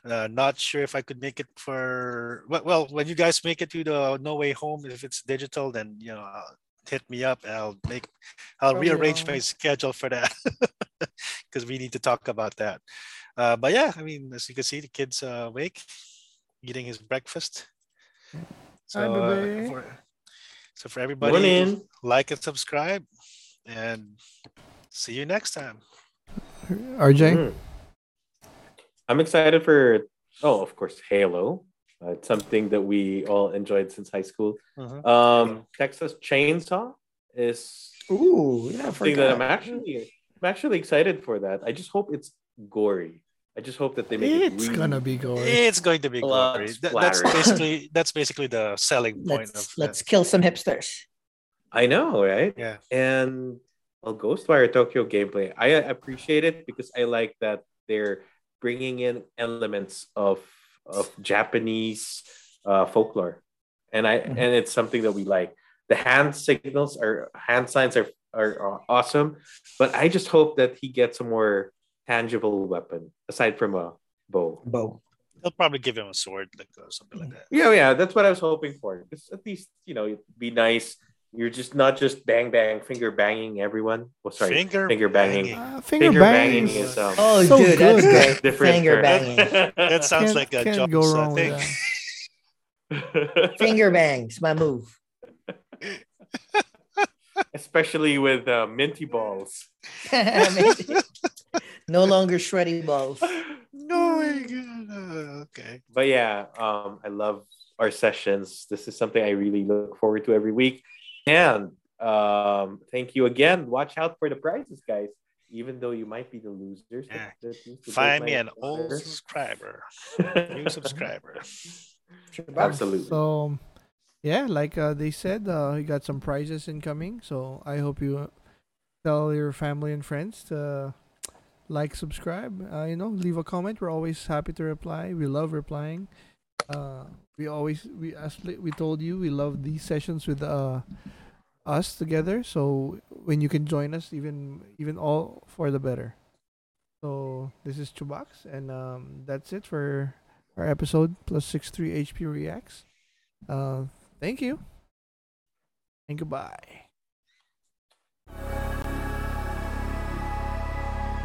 uh, not sure if I could make it for well, well, when you guys make it to the No Way Home, if it's digital, then you know, uh, hit me up. And I'll make, I'll Probably rearrange my schedule for that because we need to talk about that. Uh, but yeah, I mean, as you can see, the kid's uh, awake, eating his breakfast. So, Hi, uh, for, so for everybody, Morning. like and subscribe, and see you next time. RJ. Mm. I'm excited for oh, of course, Halo. Uh, it's something that we all enjoyed since high school. Mhm. Um, Texas Chainsaw is Ooh, yeah, I something that I'm actually I'm actually excited for that. I just hope it's gory. I just hope that they make it It's really gonna be gory. It's going to be Blood gory. That- that's basically that's basically the selling point Let's of let's kill some hipsters. I know, right? Yeah. And well, Ghostwire Tokyo gameplay, I appreciate it because I like that they're bringing in elements of of Japanese uh, folklore, and I Mhm. and it's something that we like. The hand signals are hand signs are, are are awesome, but I just hope that he gets a more tangible weapon aside from a bow. Bow. They'll probably give him a sword, like or something like that. Yeah, yeah, that's what I was hoping for. Because at least you know, it'd be nice. You're just not just bang bang finger banging everyone. Oh, sorry, Finger finger banging. banging. Uh, finger banging is is um, Oh, So dude, that's good. great. different Finger term. banging. That sounds Can't- like a can't go wrong with thing. that. Finger bangs, my move. Especially with uh, minty balls. Maybe. no longer shreddy balls. No, my God. okay. But yeah, um, I love our sessions. This is something I really look forward to every week. And um, thank you again. Watch out for the prizes, guys. Even though you might be the losers, Yeah. Find me an old subscriber, new subscriber. Absolutely. So, yeah, like uh, they said, uh, we got some prizes incoming. So I hope you uh, tell your family and friends to like, subscribe. Uh, you know, leave a comment. We're always happy to reply. We love replying. Uh, we always we as we told you we love these sessions with uh us together. So when you can join us, even even all for the better. So this is Chubox, and um, that's it for our episode plus six three HP reacts. Uh, thank you, and goodbye.